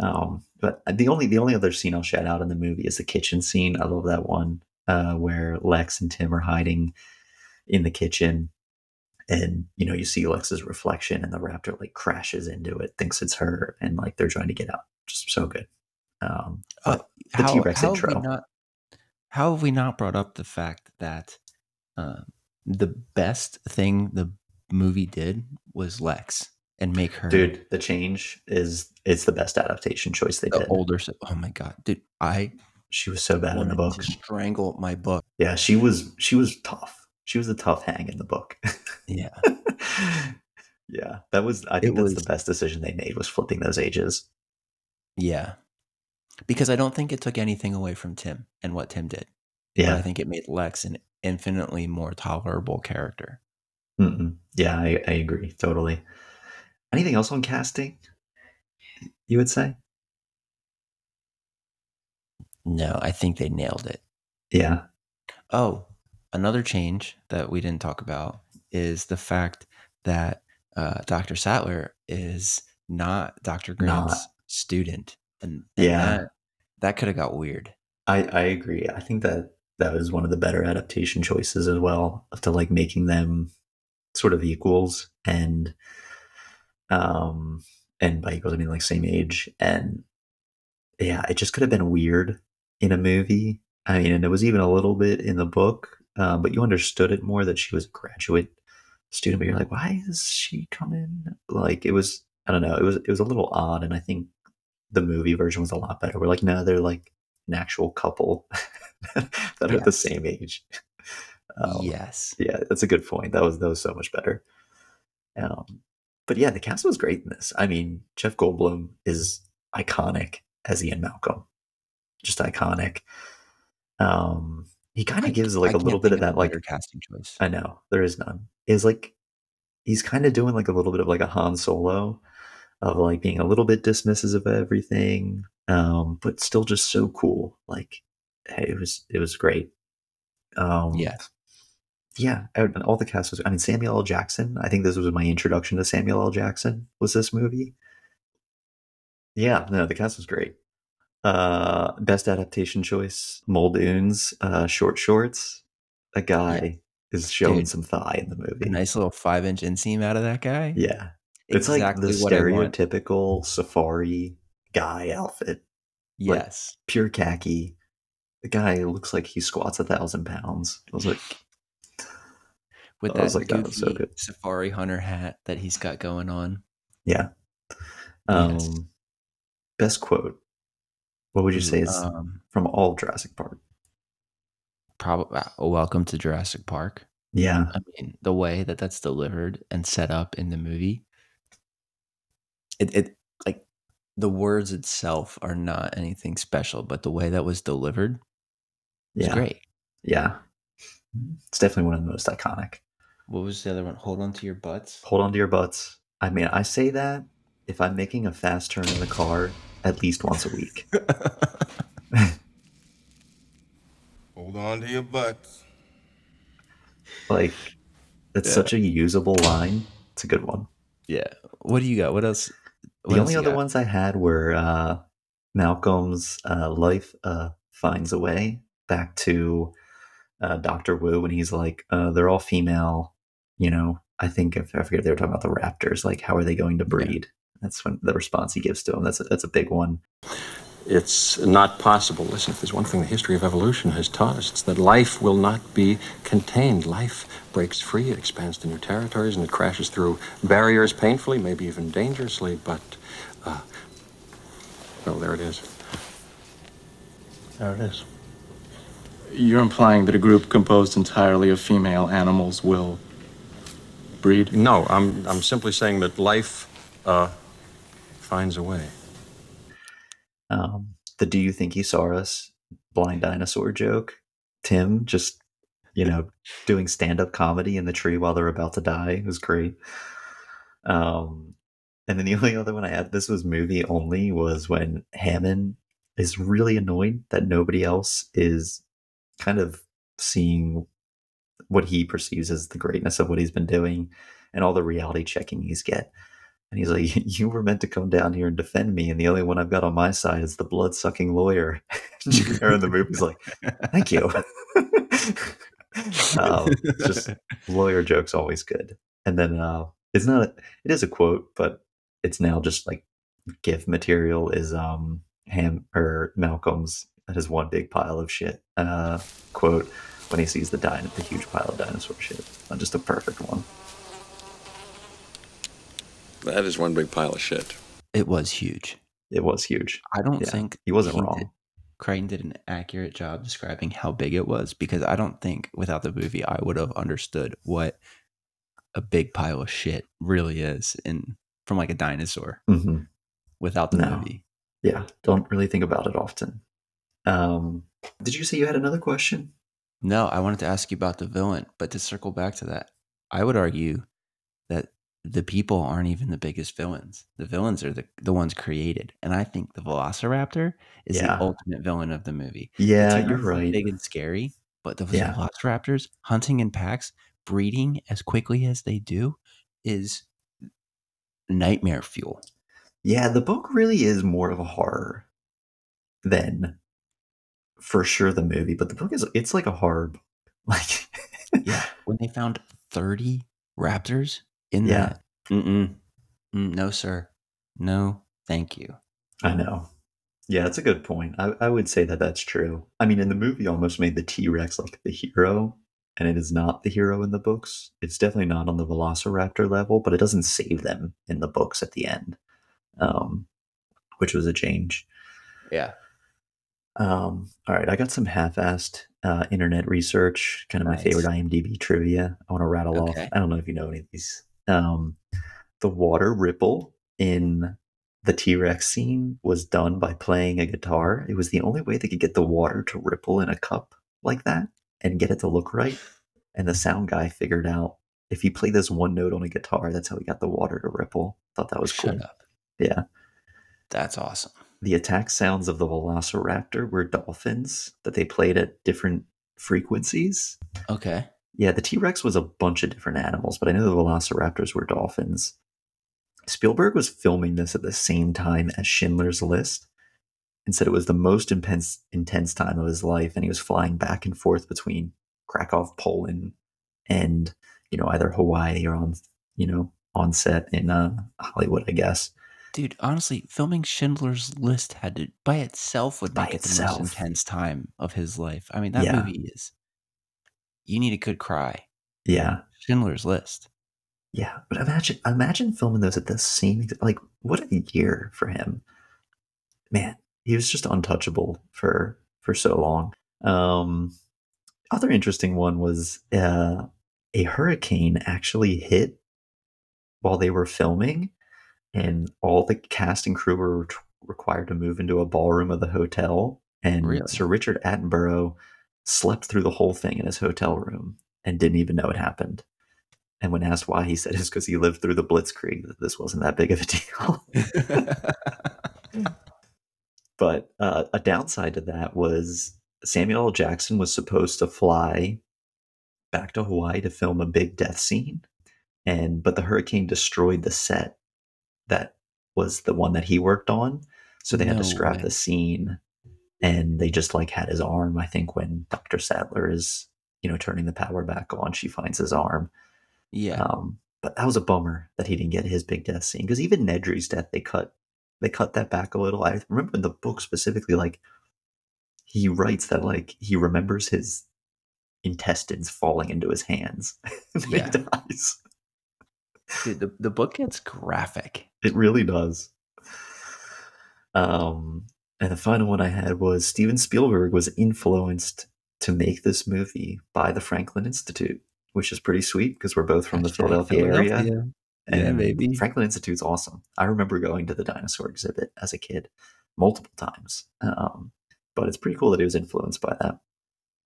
Um, but the only the only other scene I'll shout out in the movie is the kitchen scene. I love that one uh, where Lex and Tim are hiding in the kitchen, and you know you see Lex's reflection, and the raptor like crashes into it, thinks it's her, and like they're trying to get out. Just so good. Um, uh, but the how, T-Rex how have we not how have we not brought up the fact that uh, the best thing the movie did was Lex and make her dude, the change is it's the best adaptation choice they the did. older. Oh my god, dude! I She was so bad in the book. strangle my book. Yeah, she was she was tough. She was a tough hang in the book. Yeah, [laughs] yeah, that was I think It that's was- the best decision they made was flipping those ages. yeah. Because I don't think it took anything away from Tim and what Tim did. But Yeah, I think it made Lex an infinitely more tolerable character. Mm-mm. yeah, I, I agree totally. Anything else on casting? You would say? No, I think they nailed it. Yeah, Oh, another change that we didn't talk about is the fact that uh, Dr. Sattler is not Dr. Not. Grant's student, and, and Yeah. that, that could have got weird. I I agree. I think that that was one of the better adaptation choices as well, to like making them sort of equals and um and by equals I mean like same age and yeah, it just could have been weird in a movie. I mean, and it was even a little bit in the book, um, but you understood it more that she was a graduate student. But you're like, why is she coming? Like, it was, I don't know, it was it was a little odd, and I think the movie version was a lot better. We're like, no, they're like an actual couple [laughs] that are the same age. Um, yes. yeah, that's a good point. That was that was so much better. Um, but yeah, the cast was great in this. I mean, Jeff Goldblum is iconic as Ian Malcolm, just iconic. Um, he kind of gives like I a little bit of that, like casting choice. I know there is none. Is like he's kind of doing like a little bit of like a Han Solo of like being a little bit dismissive of everything, um, but still just so cool. Like, hey, it was it was great. Um, Yeah. Yeah, all the cast was. I mean, Samuel L. Jackson. I think this was my introduction to Samuel L. Jackson. Was this movie? Yeah, no, the cast was great. Uh, best adaptation choice: Muldoon's uh, short shorts. A guy is showing Dude. some thigh in the movie. Nice little five inch inseam out of that guy. Yeah, it's like the what I want. stereotypical safari guy outfit. like- Yes. Pure khaki. The guy looks like he squats a thousand pounds. I was like, With that like, that so safari hunter hat that he's got going on. yeah. Um, Yes. Best quote. What would you say is um, from all Jurassic Park? probably welcome to Jurassic Park. Yeah, I mean, the way that that's delivered and set up in the movie, it, it like the words itself are not anything special, but the way that was delivered is yeah, great. yeah. It's definitely one of the most iconic. What was the other one? Hold on to your butts. Hold on to your butts. I mean, I say that if I'm making a fast turn in the car at least once a week. [laughs] Hold on to your butts. Like, it's Yeah. such a usable line. It's a good one. yeah. What do you got? What else? What the else only other got? ones I had were uh, Malcolm's uh, life uh, finds a way back to uh, Doctor Wu when he's like, uh, they're all female. You know, I think if I forget if they were talking about the raptors. Like, how are they going to breed? That's when the response he gives to them. That's a, that's a big one. It's not possible. Listen, if there's one thing the history of evolution has taught us, it's that life will not be contained. Life breaks free, it expands to new territories, and it crashes through barriers painfully, maybe even dangerously, but, uh, well, there it is. There it is. You're implying that a group composed entirely of female animals will breed? No, I'm, I'm simply saying that life, uh, finds a way. Um, the "Do you think he saw us?" blind dinosaur joke. Tim just, you know, doing stand up comedy in the tree while they're about to die was great. Um, and then the [laughs] only other one I had, this was movie only, was when Hammond is really annoyed that nobody else is kind of seeing what he perceives as the greatness of what he's been doing and all the reality checking he's get. And he's like, [laughs] You were meant to come down here and defend me, and the only one I've got on my side is the blood sucking lawyer. [laughs] Gennaro in the movie's like, Thank you. [laughs] um, just lawyer jokes always good. And then uh, it's not it is a quote, but it's now just like GIF material is um Ham or Malcolm's that is one big pile of shit uh quote when he sees the dino the huge pile of dinosaur shit. Uh, just a perfect one. That is one big pile of shit. It was huge. It was huge. I don't Yeah, think he wasn't did- wrong. Crichton did an accurate job describing how big it was because I don't think without the movie I would have understood what a big pile of shit really is in from like a dinosaur hmm without the No. movie. Yeah, don't really think about it often. Um, did you say you had another question? No, I wanted to ask you about the villain, but to circle back to that, I would argue that the people aren't even the biggest villains. The villains are the, the ones created. And I think the Velociraptor is Yeah. the ultimate villain of the movie. Yeah, you're right. Big and scary, but the Yeah. Velociraptors hunting in packs, breeding as quickly as they do, is nightmare fuel. Yeah, the book really is more of a horror than for sure the movie, but the book is it's like a hard [laughs] like Yeah, when they found thirty raptors in Yeah. that, mm-mm, mm, no sir, no, thank you. I know. Yeah, that's a good point. I, I would say that that's true. I mean, in the movie, almost made the T Rex like the hero, and it is not the hero in the books. It's definitely not on the Velociraptor level, but it doesn't save them in the books at the end, um, which was a change. Yeah, Um, all right, I got some half-assed uh, internet research, kind of my favorite IMDb trivia. I want to rattle off. I don't know if you know any of these. Um, the water ripple in the T-Rex scene was done by playing a guitar. It was the only way they could get the water to ripple in a cup like that and get it to look right. And the sound guy figured out if you play this one note on a guitar, that's how he got the water to ripple. Thought that was shut cool. up. Yeah. That's awesome. The attack sounds of the Velociraptor were dolphins that they played at different frequencies. Okay, Yeah, the T Rex was a bunch of different animals, but I know the Velociraptors were dolphins. Spielberg was filming this at the same time as Schindler's List and said it was the most intense, intense time of his life, and he was flying back and forth between Krakow, Poland, and you know either Hawaii or on you know on set in uh, Hollywood, I guess. Dude. Honestly, filming Schindler's List had to by itself would By make it the most intense time of his life. I mean, that Yeah. movie is. You need a good cry. Yeah, Schindler's List. Yeah, but imagine imagine filming those at the same like what a year for him. Man, he was just untouchable for for so long. Um other interesting one was uh a hurricane actually hit while they were filming and all the cast and crew were required to move into a ballroom of the hotel and Really? Sir Richard Attenborough slept through the whole thing in his hotel room and didn't even know it happened. And when asked why, he said it's because he lived through the Blitzkrieg, that this wasn't that big of a [laughs] deal. [laughs] but uh, a downside to that was Samuel L. Jackson was supposed to fly back to Hawaii to film a big death scene. And but the hurricane destroyed the set that was the one that he worked on. So they had No to scrap way. the scene and they just like had his arm. I think when Dr. Sattler is, you know, turning the power back on, she finds his arm. yeah, Um, but that was a bummer that he didn't get his big death scene because even Nedry's death, they cut they cut that back a little. I remember in the book specifically, like he writes that like he remembers his intestines falling into his hands. [laughs] Yeah. he dies. dude. The the book gets graphic. It really does. Um, and the final one I had was Steven Spielberg was influenced to make this movie by the Franklin Institute, which is pretty sweet because we're both from the Philadelphia, area. Philadelphia. Yeah, And baby. Franklin Institute's awesome. I remember going to the dinosaur exhibit as a kid multiple times. Um, but it's pretty cool that he was influenced by that.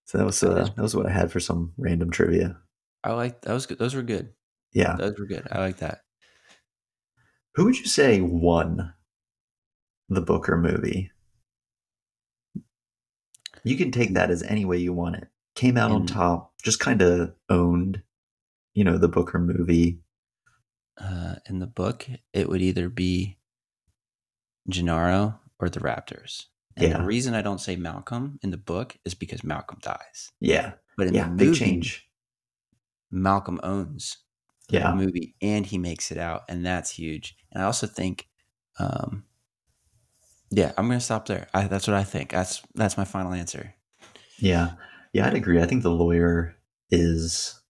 So that was uh, that was what I had for some random trivia. I like that was good. Those were good. Yeah. Those were good. I like that. Who would you say won the Booker movie? You can take that as any way you want it. Came out on top, just kind of owned, you know, the Booker movie. Uh, in the book, it would either be Gennaro or the Raptors. And Yeah. the reason I don't say Malcolm in the book is because Malcolm dies. Yeah. But in Yeah. the Big movie, change. Malcolm owns Yeah. movie and he makes it out, and that's huge. And I also think, um, yeah, I'm gonna stop there. I, that's what I think. That's that's my final answer. Yeah. Yeah, I'd agree. I think the lawyer is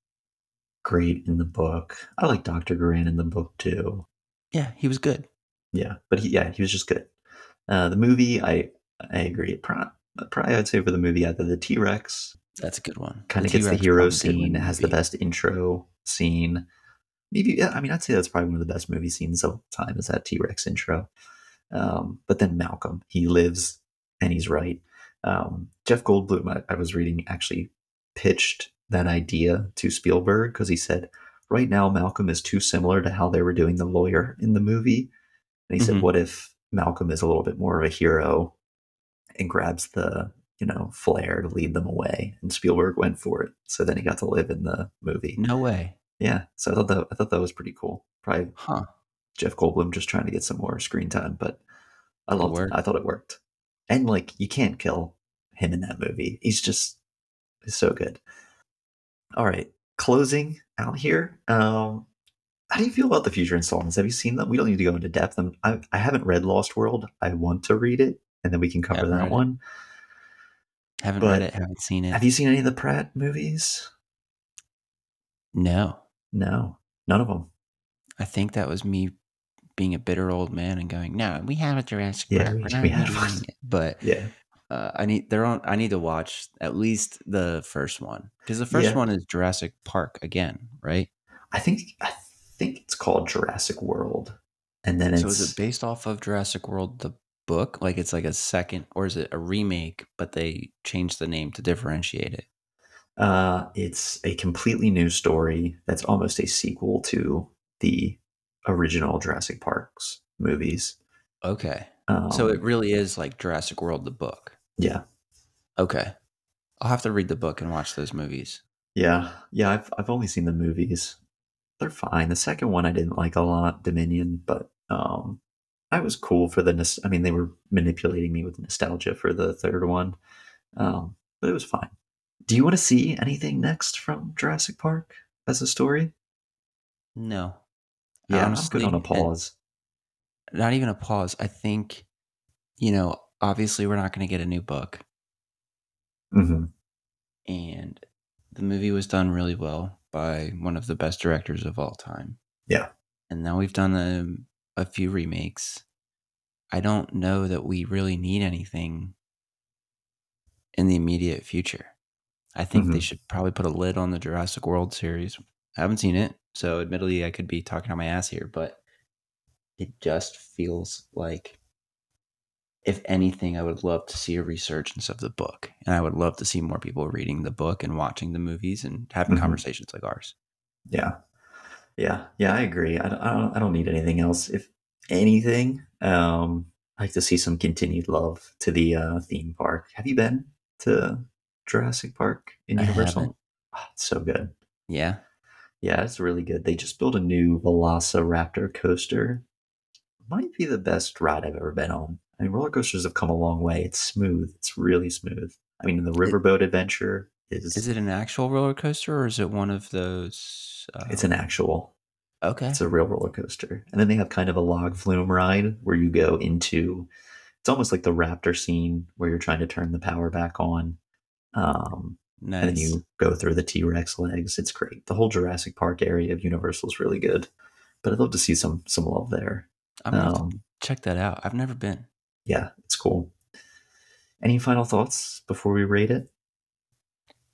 great in the book. I like Dr. Grant in the book too. Yeah, he was good. Yeah, but he, yeah, he was just good. Uh, the movie, I I agree. Pro- Probably, I'd say for the movie, either the T Rex That's a good one. kind of gets the hero probably scene, has the best intro scene. Maybe, yeah, I mean, I'd say that's probably one of the best movie scenes of all time is that T Rex intro. Um, but then Malcolm, he lives and he's right. Um, Jeff Goldblum, I, I was reading, actually pitched that idea to Spielberg because he said, right now, Malcolm is too similar to how they were doing the lawyer in the movie. And he said, Mhm. what if Malcolm is a little bit more of a hero and grabs the you know flare to lead them away? And Spielberg went for it. So then he got to live in the movie. No way, Yeah. So I thought that I thought that was pretty cool. Probably huh? Jeff Goldblum just trying to get some more screen time, but I loved it. I thought it worked. And like you can't kill him in that movie. He's just he's so good. All right, closing out here. Um, how do you feel about the future installments? Have you seen them? We don't need to go into depth. I'm, I, I haven't read Lost World. I want to read it, and then we can cover Haven't that one. Haven't But read it. Haven't seen it. Have you seen any of the Pratt movies? no, No, none of them. I think that was me being a bitter old man and going, "No, we have a Jurassic Yeah, Park. we- [laughs] not have. But Yeah, uh, I need they're on. I need to watch at least the first one because the first Yeah. one is Jurassic Park again, right? I think I think it's called Jurassic World, and then it's So is it based off of Jurassic World the book? Like it's like a second, or is it a remake? But they changed the name to differentiate it. Uh, it's a completely new story that's almost a sequel to the original Jurassic Park's movies. Okay, Um, so it really is like Jurassic World the book. yeah, Okay, I'll have to read the book and watch those movies. yeah, yeah. I've I've only seen the movies. They're fine. The second one I didn't like a lot, Dominion, but um, I was cool for the. I mean, they were manipulating me with nostalgia for the third one, um, but it was fine. Do you want to see anything next from Jurassic Park as a story? No, Yeah, I'm Honestly, good on a pause. not even a pause. I think, you know, obviously we're not going to get a new book, hmm and the movie was done really well by one of the best directors of all time. Yeah. And now we've done a, a few remakes. I don't know that we really need anything in the immediate future. I think they Mhm. should probably put a lid on the Jurassic World series. I haven't seen it, so admittedly I could be talking on my ass here, but it just feels like if anything, I would love to see a resurgence of the book. And I would love to see more people reading the book and watching the movies and having Mhm. conversations like ours. Yeah, yeah, yeah. I agree. I don't, I don't. I don't need anything else. If anything, um, I like to see some continued love to the uh, theme park. Have you been to Jurassic Park in I Universal? Oh, it's so good. Yeah. Yeah, it's really good. They just built a new Velociraptor coaster. Might be the best ride I've ever been on. I mean, roller coasters have come a long way. It's smooth. It's really smooth. I mean, the riverboat adventure is. Is it an actual roller coaster or is it one of those? Uh, It's an actual. okay. It's a real roller coaster. And then they have kind of a log flume ride where you go into it's almost like the raptor scene where you're trying to turn the power back on. Um, nice. and then you go through the T-Rex legs. It's great. The whole Jurassic Park area of Universal is really good. But I'd love to see some some love there. I'm gonna Um, check that out. I've never been. yeah, it's cool. Any final thoughts before we rate it?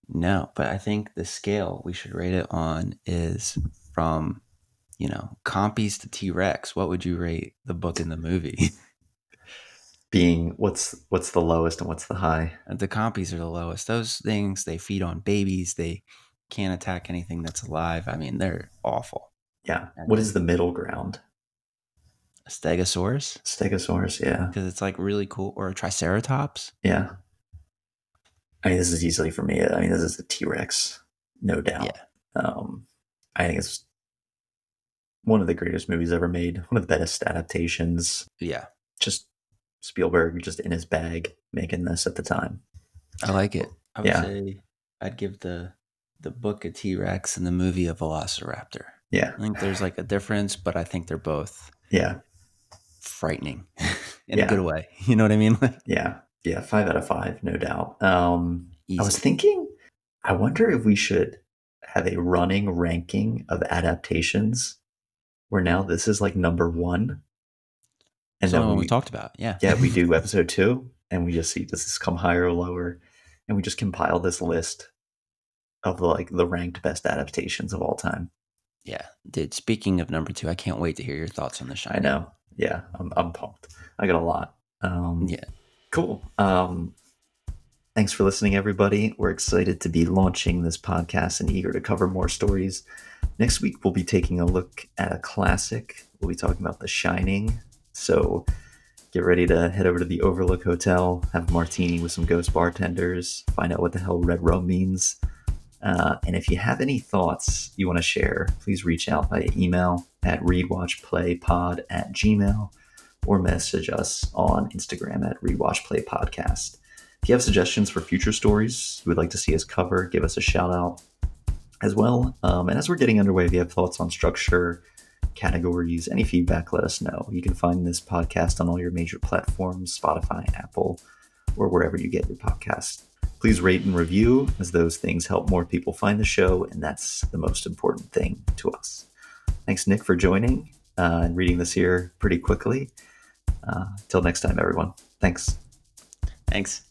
No, but I think the scale we should rate it on is from, you know, compies to T Rex. What would you rate the book in the movie? [laughs] Being what's what's the lowest and what's the high? the compies are the lowest. Those things they feed on babies. They can't attack anything that's alive. I mean, they're awful. Yeah. And What is the middle ground? A Stegosaurus Stegosaurus, yeah. because it's like really cool, or a Triceratops. Yeah. I mean, this is easily for me. I mean, this is a T Rex, no doubt. Um, I think it's one of the greatest movies ever made. One of the best adaptations. Yeah, Just Spielberg, just in his bag, making this at the time. I like it. I would Yeah. say I'd give the the book a T Rex and the movie a Velociraptor. Yeah, I think there's like a difference, but I think they're both yeah, frightening [laughs] in Yeah. a good way. [laughs] You know what I mean? Like [laughs] yeah, yeah. Five out of five, no doubt. Um, easy. I was thinking, I wonder if we should have a running ranking of adaptations, where now this is like number one, and Some then we we talked about. Yeah. yeah, we [laughs] do episode two, and we just see does this come higher or lower, and we just compile this list of the, like the ranked best adaptations of all time. Yeah. Dude, speaking of number two, I can't wait to hear your thoughts on the shining. I know, yeah, I'm I'm pumped. I got a lot. Um, Yeah. cool. Um, thanks for listening, everybody. We're excited to be launching this podcast and eager to cover more stories. Next week, we'll be taking a look at a classic. We'll be talking about The Shining. So get ready to head over to the Overlook Hotel, have a martini with some ghost bartenders, find out what the hell red rum means. Uh, and if you have any thoughts you want to share, please reach out via email at readwatchplaypod at gmail or message us on Instagram at readwatchplaypodcast. If you have suggestions for future stories you would like to see us cover, give us a shout out as well. Um, and as we're getting underway, if you have thoughts on structure, categories, any feedback, let us know. You can find this podcast on all your major platforms Spotify, Apple, or wherever you get your podcast. Please rate and review, as those things help more people find the show, and that's the most important thing to us. Thanks, Nick, for joining uh, and reading this here pretty quickly. Uh, till next time, everyone. Thanks. Thanks.